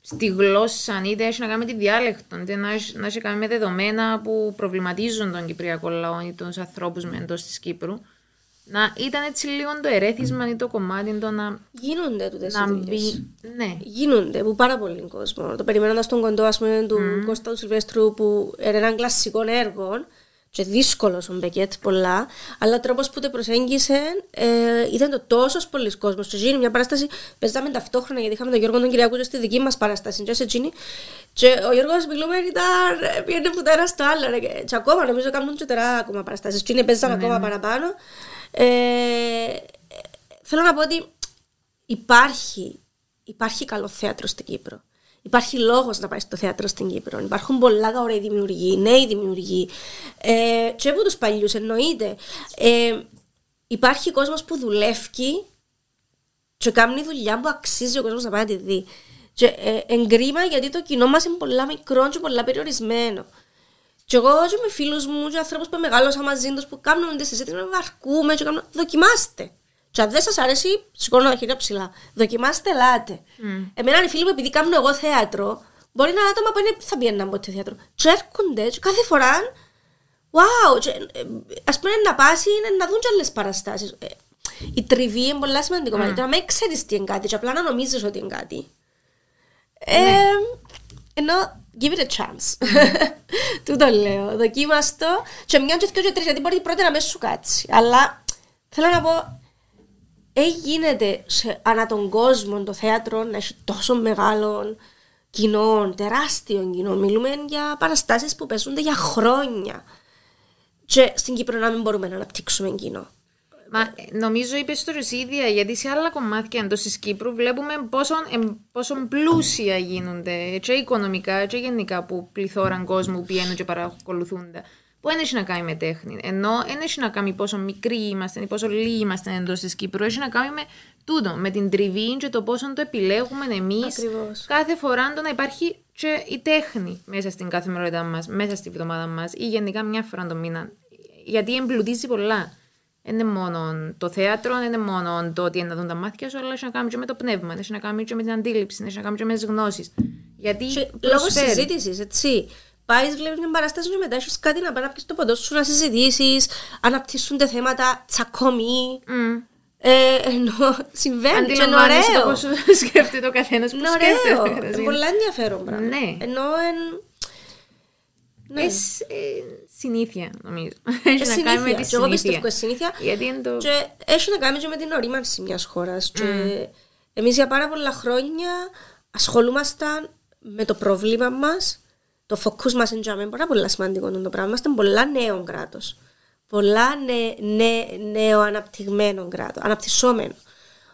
στη γλώσσα, είτε έχεις να κάνει με τη διάλεκτο, είτε να έχει, να έχεις κάνει με δεδομένα που προβληματίζουν τον Κυπριακό λαό ή τους ανθρώπους με εντός της Κύπρου. να ήταν έτσι λίγο το ερέθισμα ή το κομμάτι το να, Γίνονται τούτες να οι δουλειές. μπει. Ναι. Γίνονται από πάρα πολύ κόσμο. Το περιμένοντας τον κοντό ας πούμε, του Κώστα του Σιλβέστρου που είναι έναν κλασικό έργο και δύσκολος ο Μπεκέτ πολλά, αλλά ο τρόπος που το προσέγγισε ε, ήταν το τόσος πολλοί κόσμος. Και γίνει μια παράσταση, παίζαμε ταυτόχρονα γιατί είχαμε τον Γιώργο τον Κυριακού και στη δική μας παράσταση. Και, σε εκείνη. και ο Γιώργος μιλούμε ήταν, ε, πήγαινε από το ένα στο άλλο. ρε, Και, και ακόμα νομίζω κάνουν και τώρα ακόμα παραστάσεις. Και είναι παίζαν ακόμα παραπάνω. Ε, θέλω να πω ότι υπάρχει, υπάρχει καλό θέατρο στην Κύπρο. Υπάρχει λόγος να πάει στο θέατρο στην Κύπρο. Υπάρχουν πολλά ωραίοι δημιουργοί, νέοι δημιουργοί. Ε, και από τους παλιούς εννοείται. Ε, υπάρχει κόσμος που δουλεύει και κάνει δουλειά που αξίζει ο κόσμος να πάει να τη δει. Και ε, εγκρίμα γιατί το κοινό μας είναι πολλά μικρό και πολλά περιορισμένο. Και εγώ και με φίλους μου και ανθρώπους που μεγάλωσα μαζί τους που κάνουν τη συζήτηση με βαρκούμε και κάνουν δοκιμάστε. Και αν δεν σας αρέσει, σηκώνω τα χέρια ψηλά. Δοκιμάστε, ελάτε. Εμένα οι φίλοι μου, επειδή κάνω εγώ θέατρο, μπορεί να είναι άτομα που είναι, θα πήγαιναν ποτέ θέατρο. Και έρχονται και κάθε φορά, wow, και, ε, ας πούμε να πάσει είναι να δουν και άλλες παραστάσεις. Ε, η τριβή είναι πολύ σημαντικό. Mm. Να μην ξέρεις τι είναι κάτι και απλά να νομίζεις ότι είναι κάτι. Ε, ενώ give it a chance. Του το λέω. Δοκίμαστο. Και μια και δύο και τρεις, γιατί μπορεί πρώτα να μην σου κάτσει. Αλλά θέλω να πω, ε, γίνεται σε, ανά τον κόσμο το θέατρο να έχει τόσο μεγάλο κοινό, τεράστιο κοινό. Μιλούμε για παραστάσεις που παίζονται για χρόνια. Και στην Κύπρο να μην μπορούμε να αναπτύξουμε κοινό. Μα ε, νομίζω είπες το ίδια, γιατί σε άλλα κομμάτια εντός της Κύπρου βλέπουμε πόσο, εμ, πόσο πλούσια γίνονται και οικονομικά και γενικά που πληθώραν κόσμου που πηγαίνουν και παρακολουθούνται. Που δεν έχει να κάνει με τέχνη. Ενώ δεν έχει να κάνει πόσο μικροί είμαστε ή πόσο λίγοι είμαστε εντός της Κύπρου. Έχει να κάνει με τούτο, με την τριβή και το πόσο το επιλέγουμε εμείς Ακριβώς. κάθε φορά το να υπάρχει και η τέχνη μέσα στην καθημερινότητά μας, μέσα στη βδομάδα μας ή γενικά μια φορά το μήνα. Γιατί εμπλουτίζει πολλά. Δεν είναι μόνο το θέατρο, δεν είναι μόνο το ότι είναι να δουν τα μάτια σου, αλλά έχει να κάνει και με το πνεύμα, έχει να κάνει και με την αντίληψη, έχει να κάνει και με τις γνώσεις. Γιατί Και λόγω προσφέρει. συζήτησης, έτσι. Πάεις, βλέπεις μια παράσταση και μετά έχεις κάτι να πάει να πει το ποντό σου, να συζητήσεις, αναπτύσσονται θέματα, τσακωμοί. Μμ. Ε, ενώ συμβαίνει και είναι Αντιλαμβάνεσαι το ωραίο. πόσο σκέφτεται ο καθένας που Είναι σκέφτεται. ο ωραίο. καθένας. Είναι πολύ ενδιαφέρον πράγμα. Ναι. Ενώ εν... Ναι. Εσ- ε, συνήθεια, νομίζω. Έχει να κάνει με τη Και εγώ πιστεύω συνήθεια. ότι συνήθεια. Γιατί είναι το. Και έχει να κάνει και με την ορίμανση μιας χώρας. Και εμείς για πάρα πολλά χρόνια ασχολούμασταν με το πρόβλημα μας. Το focus μας είναι πάρα πολύ σημαντικό το πράγμα. Είμαστε πολλά νέο κράτος. Πολλά νε, νε, νέο αναπτυγμένο κράτος. Αναπτυσσόμενο.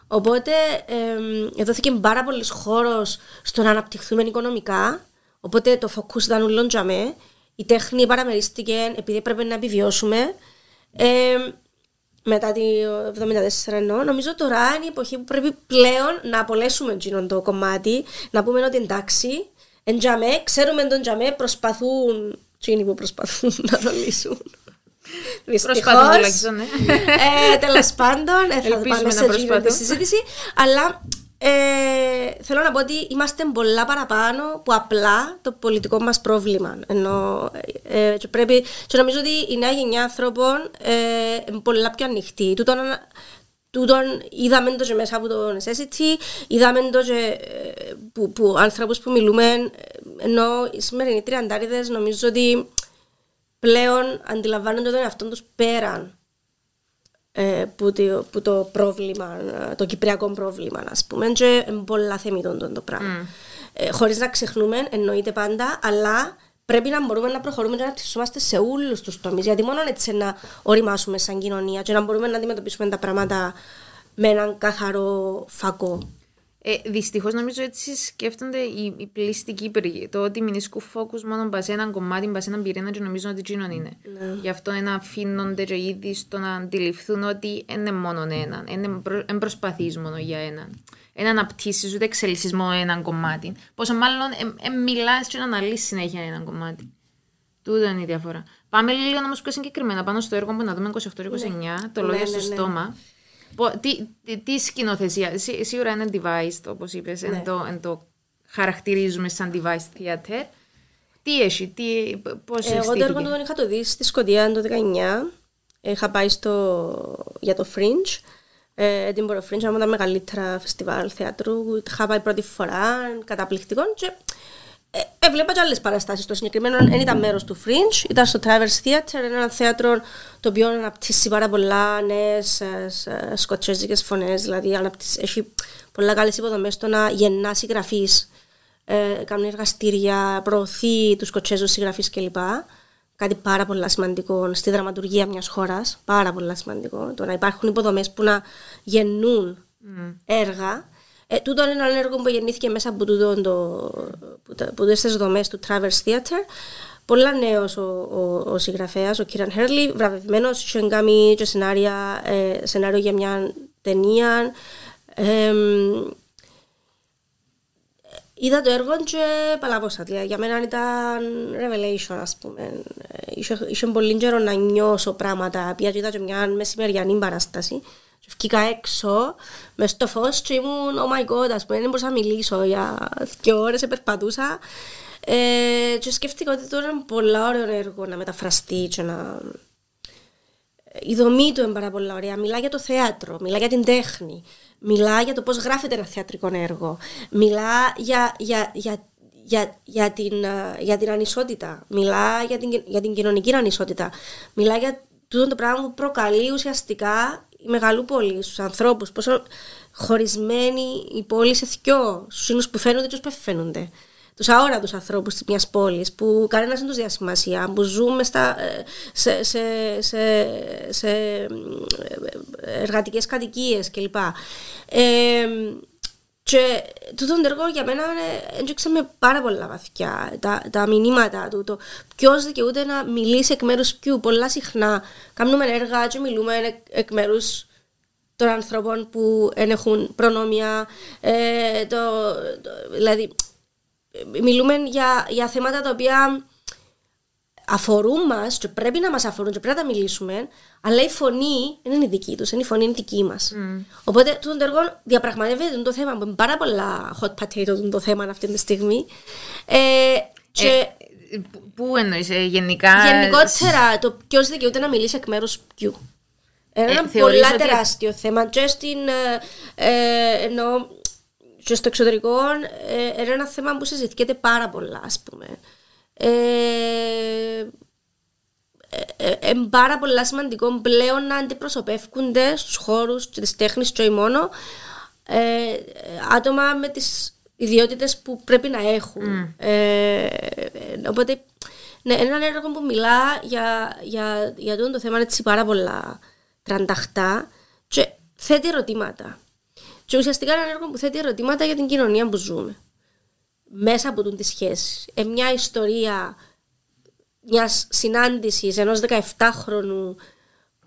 Οπότε ε, δόθηκε πάρα πολύ χώρος στο να αναπτυχθούμε οικονομικά. Οπότε το focus ήταν ούλον τζαμέ. Η τέχνη παραμερίστηκε επειδή έπρεπε να επιβιώσουμε. Ε, μετά το 1974 εννοώ, νομίζω τώρα είναι η εποχή που πρέπει πλέον να απολέσουμε εκείνον το κομμάτι, να πούμε ότι εντάξει, εν τζαμέ, ξέρουμε τον τζαμέ, προσπαθούν, εκείνοι που προσπαθούν να το λύσουν. Προσπαθούν τουλάχιστον, ναι. ε, Τέλος πάντων, ε, θα Ελπίζουμε πάμε να σε εκείνη τη προσπαθούν. συζήτηση. Αλλά ε, θέλω να πω ότι είμαστε πολλά παραπάνω που απλά το πολιτικό μας πρόβλημα. Ενώ, ε, και, πρέπει, και νομίζω ότι η νέα γενιά ανθρώπων ε, είναι πολλά πιο ανοιχτή. Τούτον, ανα- τούτον είδαμε το και μέσα από το necessity, είδαμε το και ε, που, που άνθρωπους που μιλούμε, ε, ενώ οι σημερινοί τριαντάριδες νομίζω ότι πλέον αντιλαμβάνονται τον εαυτό τους πέραν ε, που, το, που το πρόβλημα, ε, το κυπριακό πρόβλημα, ας πούμε, και είναι πολλά θεμητών το, το πράγμα. Ε, χωρίς να ξεχνούμε, εννοείται πάντα, αλλά πρέπει να μπορούμε να προχωρούμε και να αναπτυσσόμαστε σε όλους τους τομείς, γιατί μόνο έτσι να οριμάσουμε σαν κοινωνία και να μπορούμε να αντιμετωπίσουμε τα πράγματα με έναν καθαρό φακό. Ε, Δυστυχώς νομίζω έτσι σκέφτονται οι, οι πλήστοι Κύπροι. Το ότι μηνίσκουν focus μόνο πα σε έναν κομμάτι, πα σε έναν πυρήνα και νομίζουν ότι εκείνον είναι. Γι' αυτό να αφήνονται και ήδη στο να αντιληφθούν ότι δεν είναι μόνο έναν. Δεν προσπαθείς μόνο για έναν. Δεν αναπτύσσει ούτε εξελίσσει μόνο έναν κομμάτι. Πόσο μάλλον ε, ε, μιλάς και να αναλύσεις συνέχεια έναν κομμάτι. Τούτο είναι η διαφορά. Πάμε λίγο όμω πιο συγκεκριμένα πάνω στο έργο που να δούμε 28-29, το λόγιο Ναι, στο ναι, ναι. στόμα. Πο- Τι, τι, τι σκηνοθεσία, Σί- σίγουρα είναι device, όπως είπες, Ναι. εν, το, εν το χαρακτηρίζουμε σαν device theater. Τι έχει, τι, πώς Ε, Εγώ το έργο του τον είχα το δει στη Σκωτία το 19 Είχα πάει στο, για το Fringe, ε, Edinburgh Fringe, ένα από τα μεγαλύτερα φεστιβάλ θεάτρου. Είχα πάει πρώτη φορά, καταπληκτικό και ε, έβλεπα και άλλες παραστάσεις. Το συγκεκριμένο δεν ήταν μέρος του Fringe, ήταν στο Traverse Theatre, ένα θέατρο το οποίο αναπτύσσει πάρα πολλά νέες σκοτσέζικες φωνές. Δηλαδή, αναπτύσσει, έχει πολλά καλές υποδομές στο να γεννά συγγραφείς, ε, κάνει εργαστήρια, προωθεί τους σκοτσέζους συγγραφείς κλπ. Κάτι πάρα πολύ σημαντικό στη δραματουργία μιας χώρας. Πάρα πολύ σημαντικό. Το να υπάρχουν υποδομές που να γεννούν mm. έργα ε, τούτο είναι ένα έργο που γεννήθηκε μέσα από, τούτο, το, τις δομές του Traverse Theatre. Πολλά νέος ο, ο, ο συγγραφέας, ο Κίραν Χέρλι, βραβευμένος, είχε κάνει και σενάρια, ε, σενάριο για μια ταινία. Ε, είδα το έργο και παλαβώσα. Για μένα ήταν revelation, ας πούμε. Είχε, είχε πολύ καιρό να νιώσω πράγματα. Πήγα είδα και μια μεσημεριανή παράσταση. Βγήκα έξω μες στο φως και ήμουν oh my god, ας πούμε, δεν μπορούσα να μιλήσω για δύο ώρες, περπατούσα ε, και σκέφτηκα ότι τώρα είναι πολύ ωραίο έργο να μεταφραστεί και να... Η δομή του είναι πάρα πολύ ωραία. Μιλά για το θέατρο, μιλά για την τέχνη, μιλά για το πώς γράφεται ένα θεατρικό έργο, μιλά για, για, για, για, για, την, για την ανισότητα, μιλά για την, για την κοινωνική ανισότητα, μιλά για τούτο το πράγμα που προκαλεί ουσιαστικά η μεγαλούπολη, στους ανθρώπους, πόσο χωρισμένη η πόλη σε θυκιό, στους ίνου που φαίνονται και τους που φαίνονται. Τους αόρατους ανθρώπους τη μιας πόλης, που κανένας δεν τους δίνει σημασία, που ζούμε στα, ε, σε, σε, σε, σε εργατικές κατοικίες κλπ. Ε, και τούτο το έργο για μένα έντυξε με πάρα πολλά βαθιά τα, τα μηνύματα του. Το ποιος δικαιούται να μιλήσει εκ μέρους ποιου. Πολλά συχνά κάνουμε έργα και μιλούμε εκ, εκ μέρους των ανθρώπων που έχουν προνόμια. Ε, το, το, δηλαδή, μιλούμε για, για θέματα τα οποία αφορούν μας και πρέπει να μας αφορούν και πρέπει να τα μιλήσουμε, αλλά η φωνή δεν είναι δική τους, η φωνή είναι δική μας. Mm. Οπότε το έργο διαπραγματεύεται το θέμα που είναι πάρα πολλά hot potato το θέμα αυτή τη στιγμή. Ε, και ε, πού εννοείς, ε, γενικά. Γενικότερα, το ποιος δικαιούται να μιλήσει εκ μέρους ποιου. Είναι ένα ε, πολύ ότι... τεράστιο θέμα. Και στην. Ε, ε, ενώ, και στο εξωτερικό ε, είναι ένα θέμα που συζητιέται πάρα πολλά, ας πούμε. Ε, ε, ε, πάρα πολύ σημαντικό πλέον να αντιπροσωπεύκονται στους χώρους της τέχνης και όχι μόνο ε, άτομα με τις ιδιότητες που πρέπει να έχουν. Mm. Ε, οπότε, ναι, ένα έργο που μιλά για, για, για το θέμα έτσι πάρα πολλά τρανταχτά και θέτει ερωτήματα. Και ουσιαστικά είναι ένα έργο που θέτει ερωτήματα για την κοινωνία που ζούμε. Μέσα από τη σχέση. Ε, μια ιστορία μιας συνάντησης ενός 17χρονου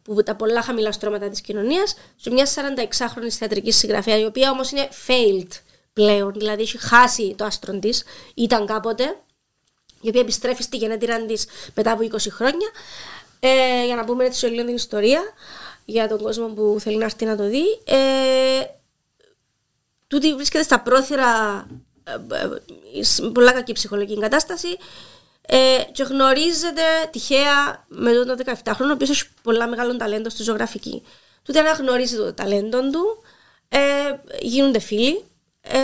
που τα πολλά χαμηλά στρώματα της κοινωνίας, σε μια 46χρονη θεατρικής συγγραφέα, η οποία όμως είναι failed πλέον, δηλαδή έχει χάσει το άστρο της, ήταν κάποτε, η οποία επιστρέφει στη γενέτειρά της μετά από 20 χρόνια. Ε, για να πούμε έτσι σε την ιστορία για τον κόσμο που θέλει να έρθει να το δει. Ε, τούτη βρίσκεται στα πρόθυρα ε, ε, πολλά κακή ψυχολογική κατάσταση ε, και γνωρίζεται τυχαία με τον 17χρονο, ο οποίος έχει πολλά μεγάλο ταλέντο στη ζωγραφική. Τούτε αναγνωρίζει το ταλέντο του, ε, γίνονται φίλοι ε,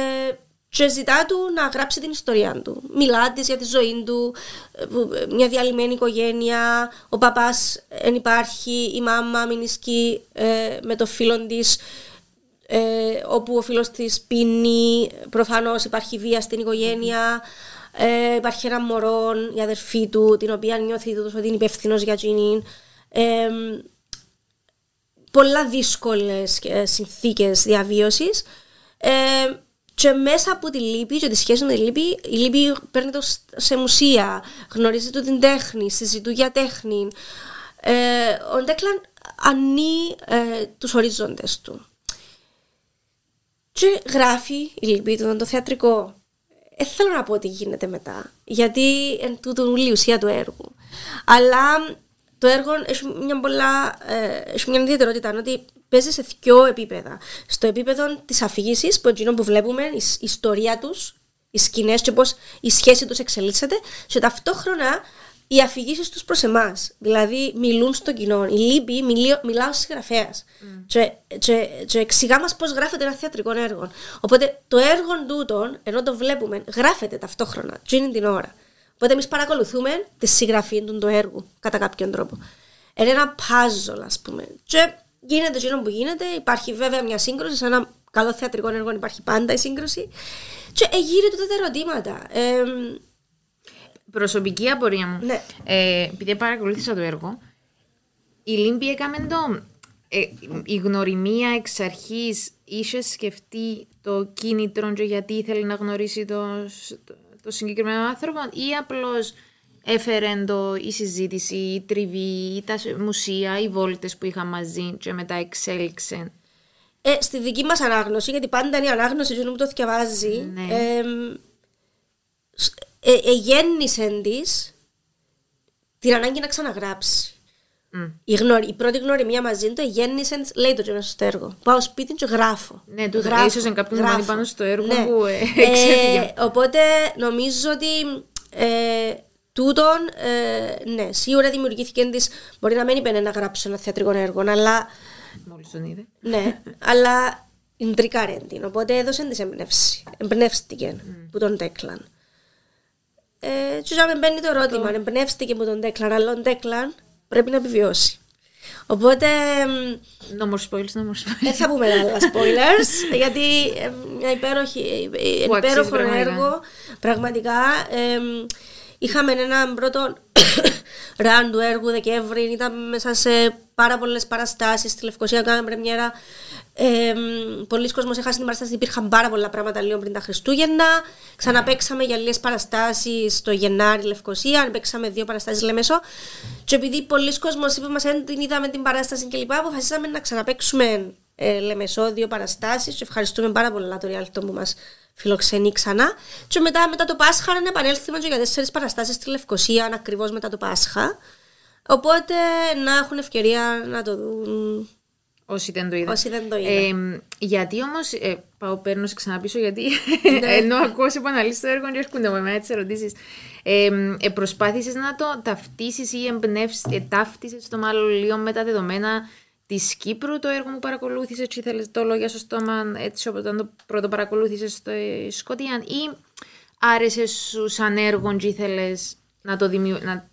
και ζητά του να γράψει την ιστορία του. Μιλά της για τη ζωή του, ε, μια διαλυμένη οικογένεια, ο παπάς δεν υπάρχει, η μάμα μηνισκεί ε, με το φίλο της. Ε, όπου ο φίλος της πίνει, προφανώς υπάρχει βία στην οικογένεια, ε, υπάρχει ένα μωρό, η αδερφή του, την οποία νιώθει ότι είναι υπεύθυνος για εκείνη. Ε, πολλά δύσκολες συνθήκες διαβίωσης. Ε, και μέσα από τη λύπη και τη σχέση με τη λύπη, η λύπη παίρνει το σε μουσεία, γνωρίζει το την τέχνη, συζητού για τέχνη. Ε, ο Ντέκλαν ανεί ε, τους ορίζοντες του. Και γράφει η λύπη του, το θεατρικό, δεν θέλω να πω τι γίνεται μετά, γιατί εν τούτο η ουσία του έργου. Αλλά το έργο έχει μια, πολλά, ε, έχει μια ιδιαιτερότητα ότι παίζει σε δύο επίπεδα. Στο επίπεδο της αφήγησης, που είναι που βλέπουμε η, η ιστορία τους, οι σκηνές και πώς η σχέση τους εξελίσσεται, και ταυτόχρονα οι αφηγήσεις τους προς εμάς. Δηλαδή, μιλούν στο κοινό. Η Λίμπη μιλεί, μιλά ως συγγραφέας. Mm. Και, και, και εξηγά μας πώς γράφεται ένα θεατρικό έργο. Οπότε το έργο τούτο, ενώ το βλέπουμε, γράφεται ταυτόχρονα. Τι είναι την ώρα. Οπότε εμείς παρακολουθούμε τη συγγραφή του το έργου κατά κάποιον τρόπο. Είναι ένα puzzle, ας πούμε. Και γίνεται εκείνο που γίνεται. Υπάρχει βέβαια μια σύγκρουση. Σε ένα καλό θεατρικό έργο υπάρχει πάντα η σύγκρουση. Και εγείρε τότε τα ερωτήματα. Ε, Προσωπική απορία μου. Ναι. Ε, επειδή παρακολούθησα το έργο, η Λίμπη έκαμε το. Ε, η γνωριμία εξ αρχής είχε σκεφτεί το κίνητρο και γιατί ήθελε να γνωρίσει το, το, το συγκεκριμένο άνθρωπο ή απλώς έφερε το, η συζήτηση, η τριβή, η τα μουσεία, οι βόλτες που είχα μαζί και μετά εξέλιξε. Ε, στη δική μας ανάγνωση, γιατί πάντα είναι η ανάγνωση που το διαβάζει, Ναι. ε, ε, εγέννησε της την ανάγκη να ξαναγράψει. Μμ. Η, γνωρι, η πρώτη γνωριμία μαζί του γέννησε, της, λέει το και μέσα στο έργο. Πάω σπίτι και γράφω. Ναι, τούτο. Γράφω, Ίσως εν κάποιον γράφω. μόνοι πάνω στο έργο Ναι. που ε, Ε, εξέφυγε. οπότε νομίζω ότι ε, τούτον, ε, ναι, σίγουρα δημιουργήθηκε της. Μπορεί να μην είπε να γράψει ένα θεατρικό έργο, αλλά Μόλις τον είδε. ναι, αλλά εντρικάρε την. Οπότε έδωσε της εμπνεύση. Εμπνεύστηκε που τον Τέκλαν. Ε, και για με μπαίνει το ερώτημα, εμπνεύστηκε που τον Τέκλαν, αλλά ο Τέκλαν πρέπει να επιβιώσει. Οπότε εμ, No more spoils, no more spoils. δεν θα πούμε άλλα spoilers, γιατί ε, μια υπέροχη, ε, Που αξίζει υπέροχο πραγματικά. έργο. Πραγματικά ε, είχαμε έναν πρώτο ραν του έργου Δεκέμβρη, ήταν μέσα σε πάρα πολλές παραστάσεις. Στη Λευκοσία κάναμε πρεμιέρα. Ε, πολλοί κόσμοι έχασαν την παράσταση, υπήρχαν πάρα πολλά πράγματα λίγο πριν τα Χριστούγεννα. Ξαναπέξαμε για λίγες παραστάσεις στο Γενάρη Λευκοσία, παίξαμε δύο παραστάσεις Λεμεσό. Και επειδή πολλοί κόσμοι είπε μας δεν την είδαμε την παράσταση κλπ., αποφασίσαμε να ξαναπέξουμε ε, Λεμεσό δύο παραστάσεις. Και ευχαριστούμε πάρα πολλά το Ριάλτο που μας φιλοξενεί ξανά. Και μετά, μετά το Πάσχα να επανέλθουμε και για τέσσερις παραστάσεις στη Λευκοσία ακριβώς μετά το Πάσχα. Οπότε να έχουν ευκαιρία να το δουν Όσοι δεν το είδαν. όσοι δεν το είδαν. Ε, γιατί όμως. Ε, πάω, παίρνω σε ξαναπίσω, γιατί Ναι. ενώ ακούω σε επαναλύσει το έργο και έρχονται με εμένα τις ερωτήσεις. Ε, ε, Προσπάθησες να το ταυτίσεις ή εμπνεύσει, ε, ταύτισες το μάλλον λίγο με τα δεδομένα της Κύπρου το έργο που παρακολούθησες και ήθελες το λόγια στο στόμα έτσι όπως το πρώτο παρακολούθησες στο ε, Σκοτία, ή άρεσε σου σαν έργο και ήθελες να το δημιου... να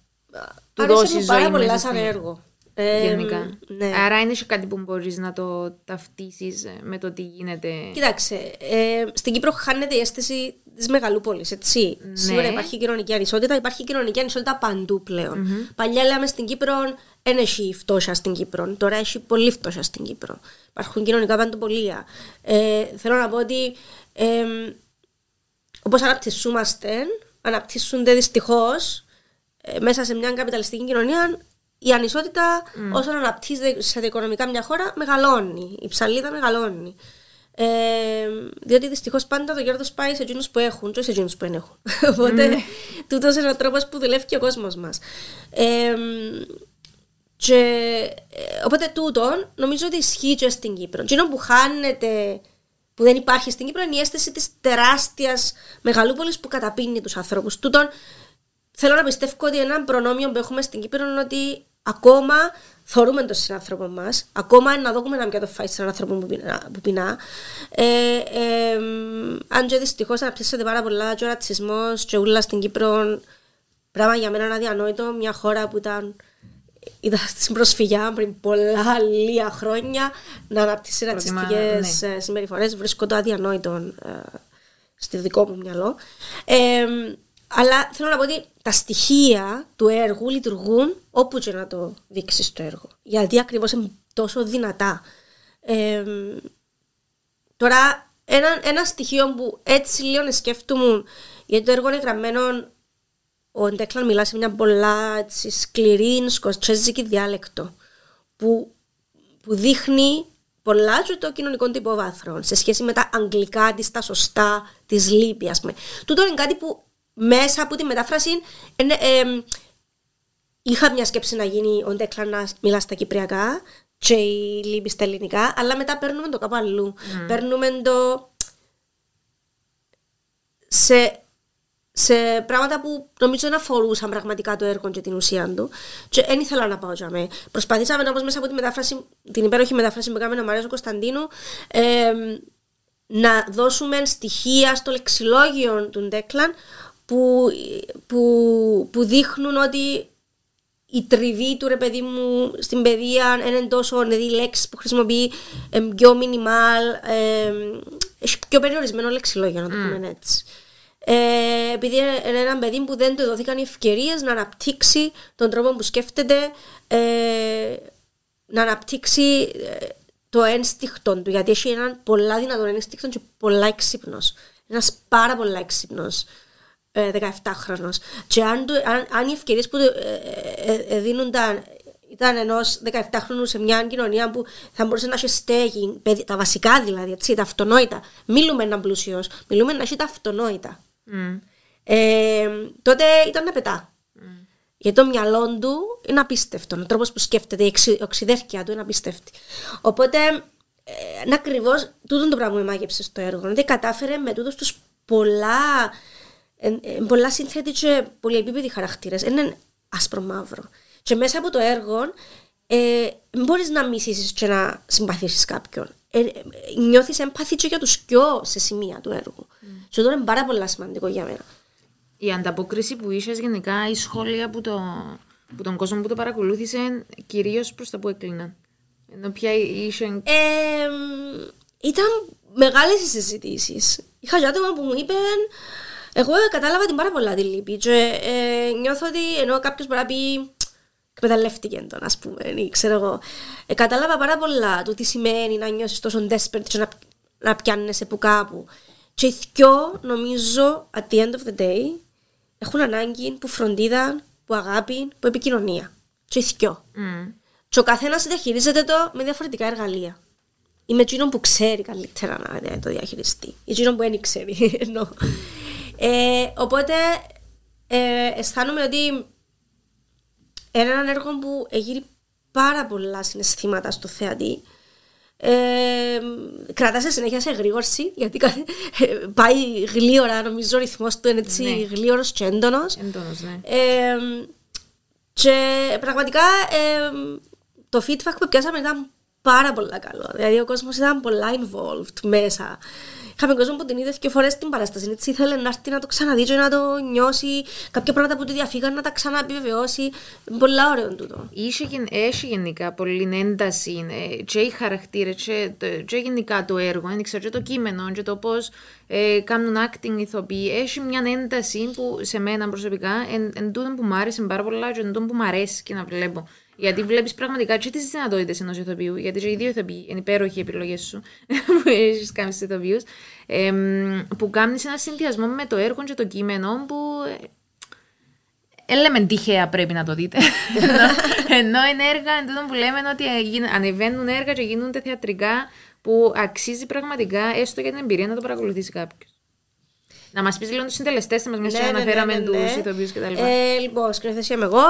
του Άρεσε δώσεις μου ζωή πάρα πολλά μέσα σαν στην- έργο. Ε, Γενικά. ναι. Άρα είναι και κάτι που μπορείς να το ταυτίσεις με το τι γίνεται. Κοίταξε, ε, στην Κύπρο χάνεται η αίσθηση της μεγαλούπολης, έτσι. Ναι. Σίγουρα υπάρχει κοινωνική ανισότητα, υπάρχει κοινωνική ανισότητα παντού πλέον. Παλιά λέμε στην Κύπρο δεν έχει φτώχεια στην Κύπρο. Τώρα έχει πολύ φτώχεια στην Κύπρο. Υπάρχουν κοινωνικά παντοπολία. Ε, θέλω να πω ότι ε, όπως αναπτυσσούμαστε, αναπτύσσονται δυστυχώς μέσα σε μια καπιταλιστική κοινωνία η ανισότητα όσο αναπτύσσεται σε οικονομικά μια χώρα μεγαλώνει. Η ψαλίδα μεγαλώνει. Ε, διότι δυστυχώς πάντα το κέρδος πάει σε εκείνους που έχουν, και σε εκείνους που δεν έχουν. Οπότε, τούτος είναι ο τρόπος που δουλεύει και ο κόσμος μας. Ε, και, ε, οπότε τούτο νομίζω ότι ισχύει και στην Κύπρο. Εκείνο που χάνεται, που δεν υπάρχει στην Κύπρο, είναι η αίσθηση της τεράστιας μεγαλούπολης που καταπίνει τους ανθρώπους. Τούτον θέλω να πιστεύω ότι ένα προνόμιο που έχουμε στην Κύπρο είναι ότι ακόμα θεωρούμε τον συνάνθρωπο μας, ακόμα να δούμε να πιάτο φάει σε έναν άνθρωπο που πεινά. Που πεινά. Ε, ε, αν και δυστυχώς αναπτύσσεται πάρα πολλά και ο ρατσισμός και ούλα στην Κύπρο, πράγμα για μένα είναι αδιανόητο. Μια χώρα που ήταν, ήταν στην προσφυγιά πριν πολλά λίγα χρόνια να αναπτύσσει Προτιμά, ρατσιστικές ναι. συμπεριφορές. Βρίσκω το αδιανόητο ε, στη δικό μου μυαλό. Ε, αλλά θέλω να πω ότι τα στοιχεία του έργου λειτουργούν όπου και να το δείξεις το έργο. Γιατί ακριβώς είναι τόσο δυνατά. Ε, τώρα, ένα, ένα στοιχείο που έτσι λίγο σκέφτομαι, γιατί το έργο είναι γραμμένο, ο Ντέκλαν μιλά σε μια πολλά έτσι, σκληρή σκοτσέζικη διάλεκτο, που, που δείχνει πολλά και το κοινωνικό τυποβάθρο σε σχέση με τα αγγλικά της, τα σωστά της λύπη, ας πούμε. Τούτο είναι κάτι που μέσα από τη μετάφραση είναι, ε, είχα μια σκέψη να γίνει ο Ντέκλαν να μιλά στα κυπριακά και η λύπη στα ελληνικά, αλλά μετά παίρνουμε το κάπου αλλού. Παίρνουμε το σε σε πράγματα που νομίζω να αφορούσαν πραγματικά το έργο και την ουσία του. Και δεν ήθελα να πάω για μέ. Προσπαθήσαμε όμως μέσα από τη μετάφραση, την υπέροχη μετάφραση που έκαμε ο Μαρέζος Κωνσταντίνου ε, να δώσουμε στοιχεία στο λεξιλόγιο του Ντέκλαν που, που, που δείχνουν ότι η τριβή του ρε παιδί μου στην παιδεία είναι τόσο δηλαδή λέξεις που χρησιμοποιεί ε, πιο μινιμάλ, ε, έχει πιο περιορισμένο λεξιλόγιο να το πούμε έτσι. Ε, επειδή είναι ένα παιδί που δεν του δόθηκαν οι ευκαιρίες να αναπτύξει τον τρόπο που σκέφτεται, ε, να αναπτύξει ε, το ένστικτο του. Γιατί έχει έναν πολλά δυνατό ένστικτο και πολλά έξυπνος. Ένας πάρα πολλά έξυπνος. 17χρονο. Και αν, αν, αν οι ευκαιρίες που ε, δίνονταν ήταν ενός 17χρονου σε μια κοινωνία που θα μπορούσε να έχει στέγη, τα βασικά δηλαδή, έτσι, τα αυτονόητα. Μιλούμε έναν πλούσιος, μιλούμε να έχει τα αυτονόητα. Mm. Ε, τότε ήταν να πετά. Mm. Γιατί το μυαλό του είναι απίστευτο. Ο τρόπος που σκέφτεται, η οξυδέρκεια του είναι απίστευτη. Οπότε, ε, είναι ακριβώς τούτο το πράγμα που με μάγεψε στο έργο. Δηλαδή, κατάφερε με τούτου τους πολλά, ε, ε, πολλά σύνθετη και πολυεπίπεδοι χαρακτήρες. Είναι άσπρο μαύρο. Και μέσα από το έργο, ε, μπορείς να μισήσει και να συμπαθήσεις κάποιον. Ε, ε, νιώθεις έμπαθη και για τους κοιό σε σημεία του έργου. Mm. Και αυτό είναι πάρα πολύ σημαντικό για μένα. Η ανταπόκριση που είσαι γενικά, η σχόλια που, το, που τον κόσμο που το παρακολούθησε, κυρίως προς τα που έκλειναν. Ενώ πια είσαι. Ε, ήταν μεγάλες οι συζητήσεις. Είχα άτομα που μου είπαν. Εγώ κατάλαβα την πάρα πολλά τη λύπη. Και ε, νιώθω ότι ενώ κάποιος μπορεί να πει εκμεταλλεύτηκε τον, ας πούμε, ή ξέρω εγώ. Ε, κατάλαβα πάρα πολλά το τι σημαίνει να νιώσεις τόσο desperate και να, να πιάνεσαι που κάπου. Και οι δυο, νομίζω, at the end of the day, έχουν ανάγκη που φροντίδα, που αγάπη, που επικοινωνία. Και οι δυο. Mm. Και ο καθένας διαχειρίζεται το με διαφορετικά εργαλεία. Ή με εκείνον που ξέρει καλύτερα να το διαχειριστεί. Ή εκείνον που δεν ξέρει. ε, οπότε ε, αισθάνομαι ότι είναι ένα έργο που εγείρει πάρα πολλά συναισθήματα στο θεατή ε, κρατάς σε συνέχεια σε γρήγορση, γιατί πάει γλίωρα, νομίζω ο ρυθμός του είναι έτσι ναι. γλίωρο και έντονος. ναι. Ε, και πραγματικά ε, το feedback που πιάσαμε ήταν πάρα πολύ καλό. Δηλαδή ο κόσμος ήταν πολλά involved μέσα. Είχαμε κόσμο που την είδες και φορές στην παράσταση. Έτσι ήθελε να έρθει να το ξαναδεί και να το νιώσει. Κάποια πράγματα που του διαφύγαν να τα ξαναεπιβεβαιώσει. Πολλά ωραίο τούτο. Έχει γενικά πολύ ένταση ε, και οι χαρακτήρες και, και γενικά το έργο. Δεν ξέρω, και το κείμενο και το πώς ε, κάνουν acting ηθοποιοί. Έχει μια ένταση που σε μένα προσωπικά εν, εν τούτο που μου άρεσε πάρα πολλά και εν τούτο που μου αρέσει και να βλέπω. Γιατί βλέπεις πραγματικά και τις δυνατότητες ενός ηθοποιού. Γιατί και οι δύο ηθοποιοί είναι υπέροχοι επιλογές σου που έχεις κάνει στους ηθοποιούς. Ε, που κάνεις ένα συνδυασμό με το έργο και το κείμενο που. Ε, λέμε τυχαία πρέπει να το δείτε. ενώ, είναι έργα εν που λέμε ότι ανεβαίνουν έργα και γίνονται θεατρικά που αξίζει πραγματικά έστω για την εμπειρία να το παρακολουθήσει κάποιος. Να μας πεις λίγο τους συντελεστές μας, μέσα ναι, αναφέραμε ναι, ναι, ναι. του ηθοποιού κτλ. Ε, λοιπόν, σκηνοθεσία είμαι εγώ.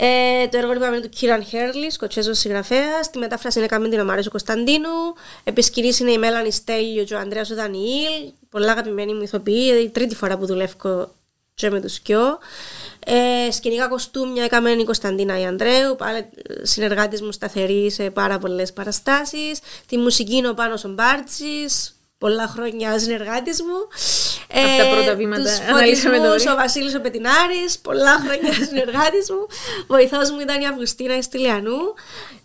Ε, το έργο είπαμε είναι του Κίραν Χέρλι, σκοτσέζος συγγραφέας. Στη μετάφραση είναι καμήν την Ομαρέσου Κωνσταντίνου. Επισκυρής είναι η Μέλανη Στέλιο και ο Ανδρέας ο Δανιήλ. Πολλά αγαπημένοι μου ηθοποιοί. Η τρίτη φορά που δουλεύω και με τους Κιό. Ε, σκηνικά κοστούμια έκαμε η Κωνσταντίνα η Ανδρέου, πάλι συνεργάτης μου σταθερή σε πάρα πολλές παραστάσεις. Τη μουσική είναι ο Πάνος ο Μπάρτσης, πολλά χρόνια συνεργάτης μου. Αυτά ε, πρώτα βήματα τους ο Βασίλης ο Πετινάρης, πολλά χρόνια συνεργάτης μου. Βοηθός μου ήταν η Αυγουστίνα Εστιλιανού.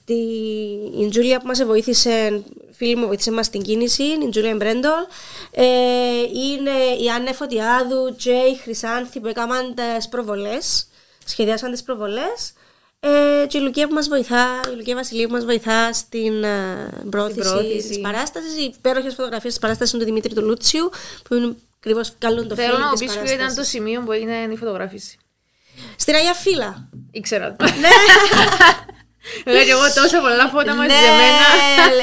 Τη, η Τζούλια που μας βοήθησε, φίλη μου βοήθησε μας στην κίνηση, η Τζούλια Μπρέντολ. Ε, είναι η Άννε Φωτιάδου και η Χρυσάνθη που έκαναν τις προβολές, σχεδιάσαν τις προβολές. Ε, και η Λουκία που μας βοηθά, η Λουκία Βασιλείου που μας βοηθά στην uh, πρόθεση της παράστασης. Οι υπέροχες φωτογραφίες της παράστασης είναι του Δημήτρη του Λούτσιου, που είναι ακριβώς καλό το Θέλω να μου πεις ποιο ήταν το σημείο που έγινε η φωτογράφηση. Στην Αγία Φύλλα. Ήξερα. Ναι. Λέω και εγώ τόσα πολλά φώτα μαζεμένα.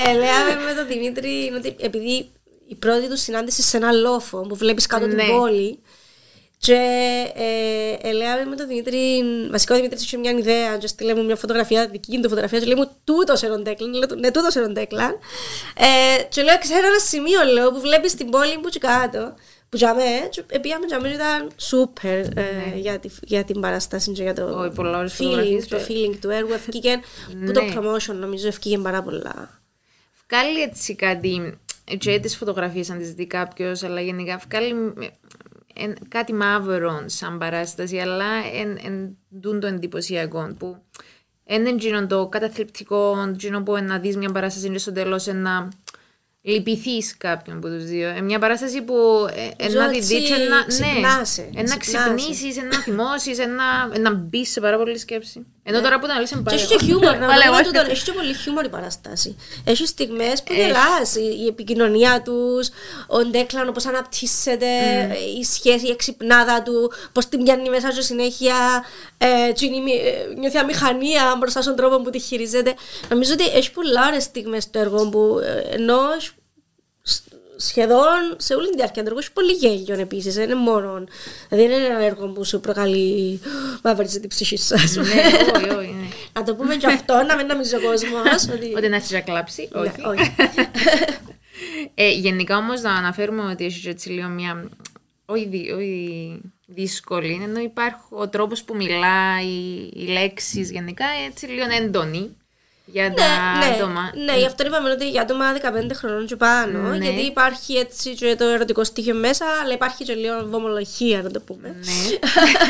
Ναι, λέμε με τον Δημήτρη, επειδή η πρώτη του συνάντηση σε ένα λόφο που βλέπεις κάτω την ναι. πόλη, και ε, ε, με τον Δημήτρη, βασικά ο Δημήτρης είχε μια ιδέα, και στείλε μου μια φωτογραφία, δική του φωτογραφία, και λέει μου τούτος σε ροντέκλαν. Λέω ναι, τούτος σε ροντέκλαν. Ε, και λέω, ξέρω ένα σημείο λέω, που βλέπεις την πόλη που κάτω, Που για μέ, πήγαμε για μέ ήταν σούπερ ε, για, τη, για την παραστάση και για το Όχι, πολλά ωραίες feeling, φωτογραφίες το και- feeling του έργου. Ευκήκε που το Ναι. promotion νομίζω ευκήκε πάρα πολλά. Βγάλει έτσι κάτι, και τις φωτογραφίες αν τις δει κάποιος, αλλά γενικά βγάλει ε, εν- κάτι μαύρο σαν παράσταση, αλλά εν, εν δουν το εντυπωσιακό που εν είναι το καταθλιπτικό, εκείνο που να δεις μια παράσταση και στο τέλος να λυπηθείς κάποιον από τους δύο. Ε, μια παράσταση που ε, εν να τη έτσι δεις και να, ξυπνάσαι, ναι, εν να ξυπνάσαι. ξυπνήσεις, εν να θυμώσεις, εν να, εν να μπεις σε πάρα πολλή σκέψη. Ενώ τώρα που τα λες Και έχει και χιούμορ, να Πάλι πούμε εγώ. τούτον, έχει και πολύ χιούμορ η παραστάση. Έχει στιγμές που Έχει. γελάς, η, η επικοινωνία τους, ο Ντέκλαν πώς αναπτύσσεται, η σχέση, η εξυπνάδα του, πώς την πιάνει μέσα και συνέχεια, ε, και είναι η μη- ε, νιώθει αμηχανία μπροστά στον τρόπο που τη χειρίζεται. Νομίζω ότι έχει πολλά ωραίες στιγμές στο έργο που ε, ενώ έχει σ- σχεδόν σε όλη τη διάρκεια του έργου έχει πολύ γέλιο επίσης, δεν είναι μόνο. Δεν είναι ένα έργο που σου προκαλεί μαύριζε την ψυχή σας. Ναι, όχι, όχι, ναι. Να το πούμε και αυτό, να μην νομίζει ο κόσμος ότι... Ότι να έρθεις να κλάψει, Ναι, όχι. όχι. Ε, γενικά όμως να αναφέρουμε ότι έχει έτσι λίγο μια. Όχι, δι- όχι δύσκολη, ενώ υπάρχει ο τρόπος που μιλάει, οι λέξεις γενικά έτσι λίγο έντονοι για τα ναι, άτομα. ναι, γι' αυτό είπαμε ότι για άτομα 15 χρονών και πάνω, Ναι. γιατί υπάρχει έτσι και το ερωτικό στοιχείο μέσα, αλλά υπάρχει και λίγο βομολογία, να το πούμε. Ναι.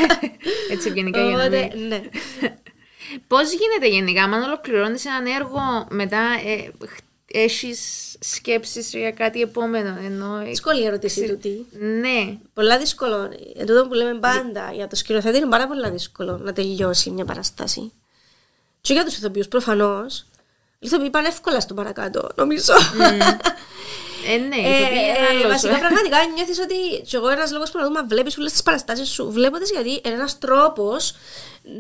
έτσι γενικά για να Οπότε, μην... ναι. Πώς γίνεται γενικά, αν ολοκληρώνεις έναν έργο, μετά ε, έχεις σκέψεις για κάτι επόμενο. Ενώ, Δύσκολη η ερώτηση τούτη. ναι, Πολλά δύσκολο. Εν τούτο που λέμε πάντα, για το σκηνοθέτη είναι πάρα πολύ δύσκολο να τελειώσει μια παραστάση. Και για τους ηθοποιούς προφανώς. Οι ηθοποιοί πάνε εύκολα στο παρακάτω, νομίζω. ε, ναι, Ε, το πήγε ε, άλλος. βασικά πραγματικά νιώθεις ότι και εγώ ένας λόγος που να δούμε βλέπεις όλες τις παραστάσεις σου. Βλέπω τις γιατί είναι ένας τρόπος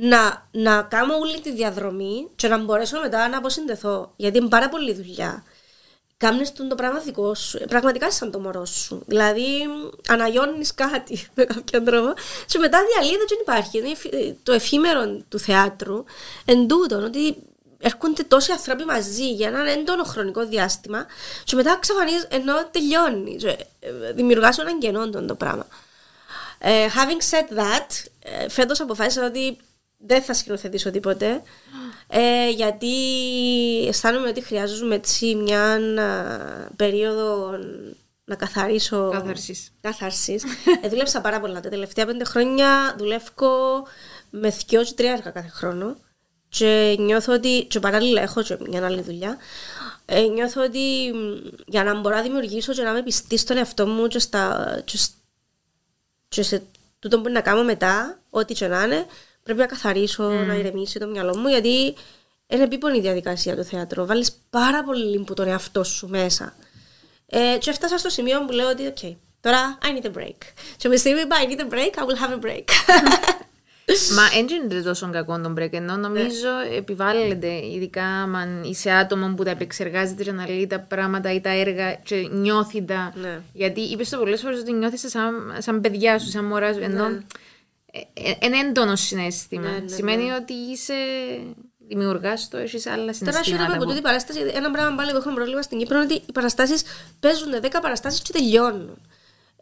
να, να κάνω όλη τη διαδρομή και να μπορέσω μετά να αποσυνδεθώ. Γιατί είναι πάρα πολλή δουλειά. Κάμνε το πράγμα δικό σου. Ε, Πραγματικά σαν το μωρό σου. Δηλαδή, αναγιώνεις κάτι με κάποιον τρόπο. Και μετά διαλύεται και δεν υπάρχει. Είναι εφη- το εφήμερο του θεάτρου εν τούτον, ότι έρχονται τόσοι άνθρωποι μαζί για έναν έντονο χρονικό διάστημα και μετά εξαφανίζει ενώ τελειώνει. Και, ε, δημιουργάς έναν κενό τον το πράγμα. Ε, having said that, ε, φέτος αποφάσισα ότι δεν θα σκηνοθετήσω τίποτε ε, γιατί αισθάνομαι ότι χρειάζομαι έτσι μια α, περίοδο να καθαρίσω Κάθαρσης. Κάθαρσης. ε, δούλεψα πάρα πολλά τα τελευταία πέντε χρόνια δουλεύω με δυο και τρία έργα κάθε χρόνο και νιώθω ότι και παράλληλα έχω και μια άλλη δουλειά ε, νιώθω ότι μ, για να μπορώ να δημιουργήσω και να είμαι πιστή στον εαυτό μου και, στα, και, σ- και σε τούτο που να κάνω μετά, ό,τι και να είναι, πρέπει να καθαρίσω, να ηρεμήσει το μυαλό μου, γιατί είναι επίπονη η διαδικασία του θέατρου. Βάλεις πάρα πολύ που τον εαυτό σου μέσα. Ε, και έφτασα στο σημείο που λέω ότι, OK, τώρα I need a break. Και με στιγμή που I need a break, I will have a break. Μα δεν γίνεται τόσο κακό τον break, ενώ νομίζω επιβάλλεται, ειδικά αν είσαι άτομο που τα επεξεργάζεται και αναλύει τα πράγματα ή τα έργα και νιώθει τα. Ναι. Γιατί είπες το πολλές φορές ότι νιώθεις σαν, σαν παιδιά σου, σαν μωρά σου. Ενώ ε, ένα έντονο συνέστημα. Ναι, ναι, Σημαίνει ότι είσαι. Δημιουργάς το, έχεις άλλα Τώρα συναισθήματα. χαίρομαι από που- τούτη παράσταση, γιατί ένα πράγμα πάλι που έχουμε πρόβλημα στην Κύπρο είναι ότι οι παραστάσεις παίζουν 10 παραστάσεις και τελειώνουν.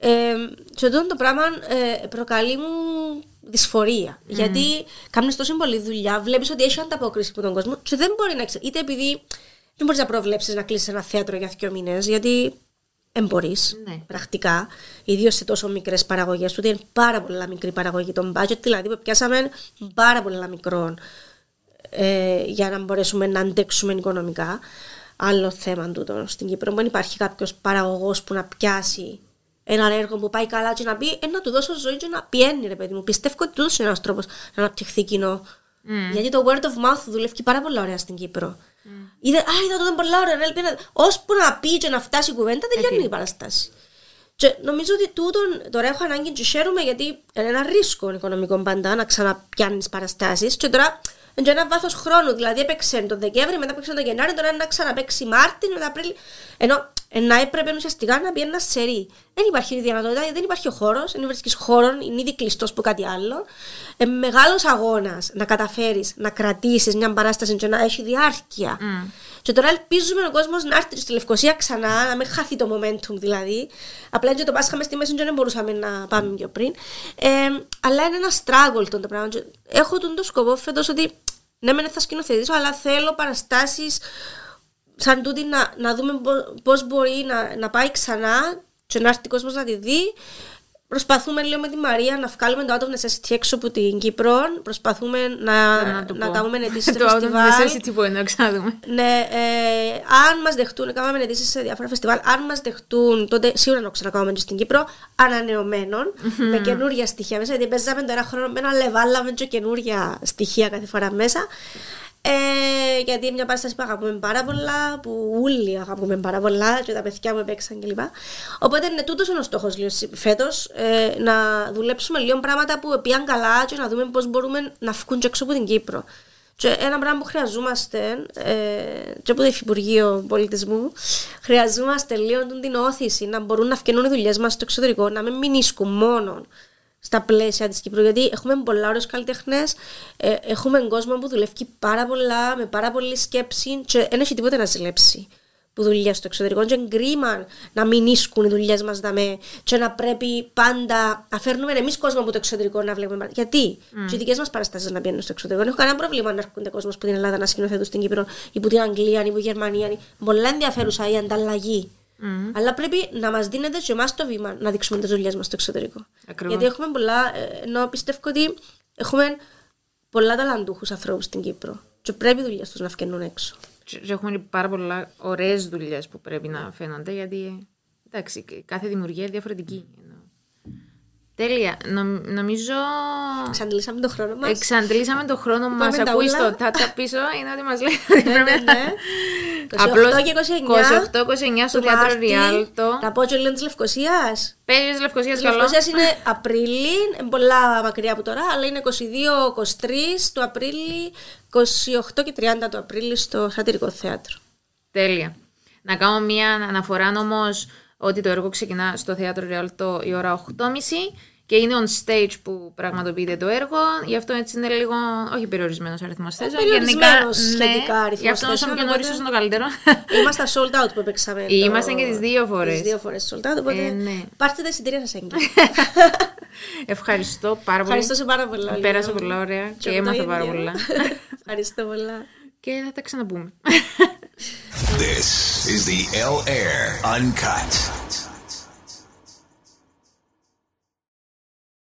Ε, και τούτο το πράγμα ε, προκαλεί μου δυσφορία. Γιατί κάνεις τόσο πολλή δουλειά, βλέπεις ότι έχει ανταπόκριση από τον κόσμο και δεν μπορεί να ξέρει. Είτε επειδή δεν μπορείς να προβλέψεις να κλείσεις ένα θέατρο για δύο μήνες, γιατί δεν μπορεί. Ναι. Πρακτικά. Ιδίως σε τόσο μικρές παραγωγές. Τούτη είναι πάρα πολλά μικρή παραγωγή. Τον budget δηλαδή που πιάσαμε πάρα πολλά μικρών ε, για να μπορέσουμε να αντέξουμε οικονομικά. Άλλο θέμα τούτο στην Κύπρο. Δεν υπάρχει κάποιος παραγωγός που να πιάσει ένα έργο που πάει καλά και να πει ε, να του δώσω ζωή και να πιένει, ρε παιδί μου. Πιστεύω ότι τούτος είναι ένας τρόπος να αναπτυχθεί κοινό. Γιατί το word of mouth δουλεύει πάρα πολύ ωραία στην Κύπρο. Είδε, α, είδα το πολύ ωραία, ρε, πήγαινε». ώσπου να πει και να φτάσει η κουβέντα, τελειώνει η παραστάση. Και νομίζω ότι τούτον τώρα έχω ανάγκη και χαίρομαι γιατί είναι ένα ρίσκο οικονομικό πάντα να ξαναπιάνεις παραστάσεις. Και τώρα είναι και ένα βάθος χρόνου. Δηλαδή έπαιξε τον Δεκέμβρη, μετά έπαιξε τον Γενάρη, τώρα είναι να ξαναπαίξει Μάρτιν, μετά Απρίλιο. Ενώ ε, να έπρεπε ουσιαστικά να μπει ένας σερί. Δεν υπάρχει δυνατότητα, δεν υπάρχει ο χώρος, δεν βρίσκεις χώρο, είναι ήδη κλειστός που κάτι άλλο. Ε, Μεγάλος αγώνας να καταφέρεις να κρατήσεις μια παράσταση και να έχει διάρκεια. Mm. Και τώρα ελπίζουμε ο κόσμος να έρθει στη Λευκοσία ξανά, να μην χαθεί το momentum δηλαδή. Απλά και το πάσχαμε στη μέση και δεν μπορούσαμε να πάμε πιο πριν. Ε, αλλά είναι ένα struggle το πράγμα. Και Έχω τον το σκοπό φέτος ότι ναι, μεν θα σκηνοθετήσω, αλλά θέλω παραστάσεις σαν τούτη να, να δούμε πώς μπορεί να, να πάει ξανά και να έρθει ο κόσμο να τη δει. Προσπαθούμε λίγο με τη Μαρία να βγάλουμε το Out of Necessity έξω από την Κύπρο. Προσπαθούμε να, Να το να, πω. κάνουμε αιτήσει σε Το out of φεστιβάλ. necessity που είναι, ξαναδούμε. Ναι, ε, αν μας δεχτούν, κάναμε αιτήσει σε διάφορα φεστιβάλ. Αν μας δεχτούν, τότε σίγουρα να το ξανακάνουμε και στην Κύπρο, ανανεωμένων, με καινούργια στοιχεία μέσα. Γιατί παίζαμε το ένα χρόνο με ένα λεβάλαμε και καινούργια στοιχεία κάθε φορά μέσα. Ε, γιατί είναι μια παράσταση που αγαπούμε πάρα πολλά, που όλοι αγαπούμε πάρα πολλά και τα παιδιά μου παίξαν κλπ. Οπότε είναι τούτος ο στόχος φέτος, ε, να δουλέψουμε λίγο πράγματα που πήγαν καλά και να δούμε πώς μπορούμε να βγουν και έξω από την Κύπρο. Και ένα πράγμα που χρειαζόμαστε ε, και από το Υφυπουργείο Πολιτισμού, χρειαζόμαστε λίγο την όθηση να μπορούν να φτιάχνουν οι δουλειές μας στο εξωτερικό, να μην μηνίσκουν μόνο στα πλαίσια της Κύπρου. Γιατί έχουμε πολλά ωραίου καλλιτέχνες, ε, έχουμε κόσμο που δουλεύει πάρα πολλά, με πάρα πολλή σκέψη και δεν έχει τίποτα να ζηλέψει που δουλειά στο εξωτερικό. Και είναι κρίμα να μην ίσκουν οι δουλειές μας δαμέ και να πρέπει πάντα να φέρνουμε εμείς κόσμο από το εξωτερικό να βλέπουμε. Γιατί; Mm. και οι δικές μας παραστάσεις να πηγαίνουν στο εξωτερικό. Δεν έχω κανένα πρόβλημα να έρχονται κόσμος από την Ελλάδα να σκηνοθετούν στην Κύπρο ή από την Αγγλία ή από την Γερμανία. Πολλά ενδιαφέρουσα η ανταλλαγή. Mm. Αλλά πρέπει να μας δίνετε και εμάς το βήμα να δείξουμε τις δουλειές μας στο εξωτερικό. Ακριβώς. Γιατί έχουμε πολλά. ε, Ενώ πιστεύω ότι έχουμε πολλά ταλαντούχους ανθρώπους στην Κύπρο. Και πρέπει οι δουλειές τους να φκαινούν έξω. Και και έχουμε πάρα πολλά ωραίες δουλειές που πρέπει να φαίνονται γιατί. Εντάξει, κάθε δημιουργία είναι διαφορετική. Εννοώ. Τέλεια. Νομ- νομίζω. Εξαντλήσαμε τον χρόνο μας. Εξαντλήσαμε το χρόνο μας. Είπαμε τα Ακούεις όλα. το τάτα πίσω, είναι ότι μας λέει ότι ναι, πρέπει ναι, να. ναι. 28 Απλώς και 29. 28-29 στο του θέατρο Μάρτη. Ριάλτο. Να πω και λίγο της Λευκοσίας. Παίζεις Λευκοσίας Η καλό. Λευκοσίας είναι Απρίλη, είναι πολλά μακριά από τώρα, αλλά είναι 22-23 του Απρίλη, 28 και 30 του Απρίλη στο Σατυρικό Θέατρο. Τέλεια. Να κάνω μια αναφορά όμως ότι το έργο ξεκινά στο θέατρο Ριάλτο η ώρα 8.30 και είναι on stage που πραγματοποιείται το έργο. Γι' αυτό έτσι είναι λίγο. Όχι περιορισμένος αριθμός θέσεων. περιορισμένος σχετικά αριθμός Γι' αυτό όσο θέσεων, πιο νωρίς, οπότε- όσο το καλύτερο. Είμαστε sold out που παίξαμε. το- Είμαστε και τις δύο φορές. Τις δύο φορές sold out, οπότε Ε, ναι. πάρτε τα εισιτήρια σας έγκυρα. Ευχαριστώ πάρα πολύ. Ευχαριστώ σε πάρα πολλά. Ολivia. Πέρασα πολλά ωραία και εγώ το έμαθα πάρα ίδιο. πολλά. Ευχαριστώ πολλά. και θα τα ξαναπούμε. This is the L Air Uncut.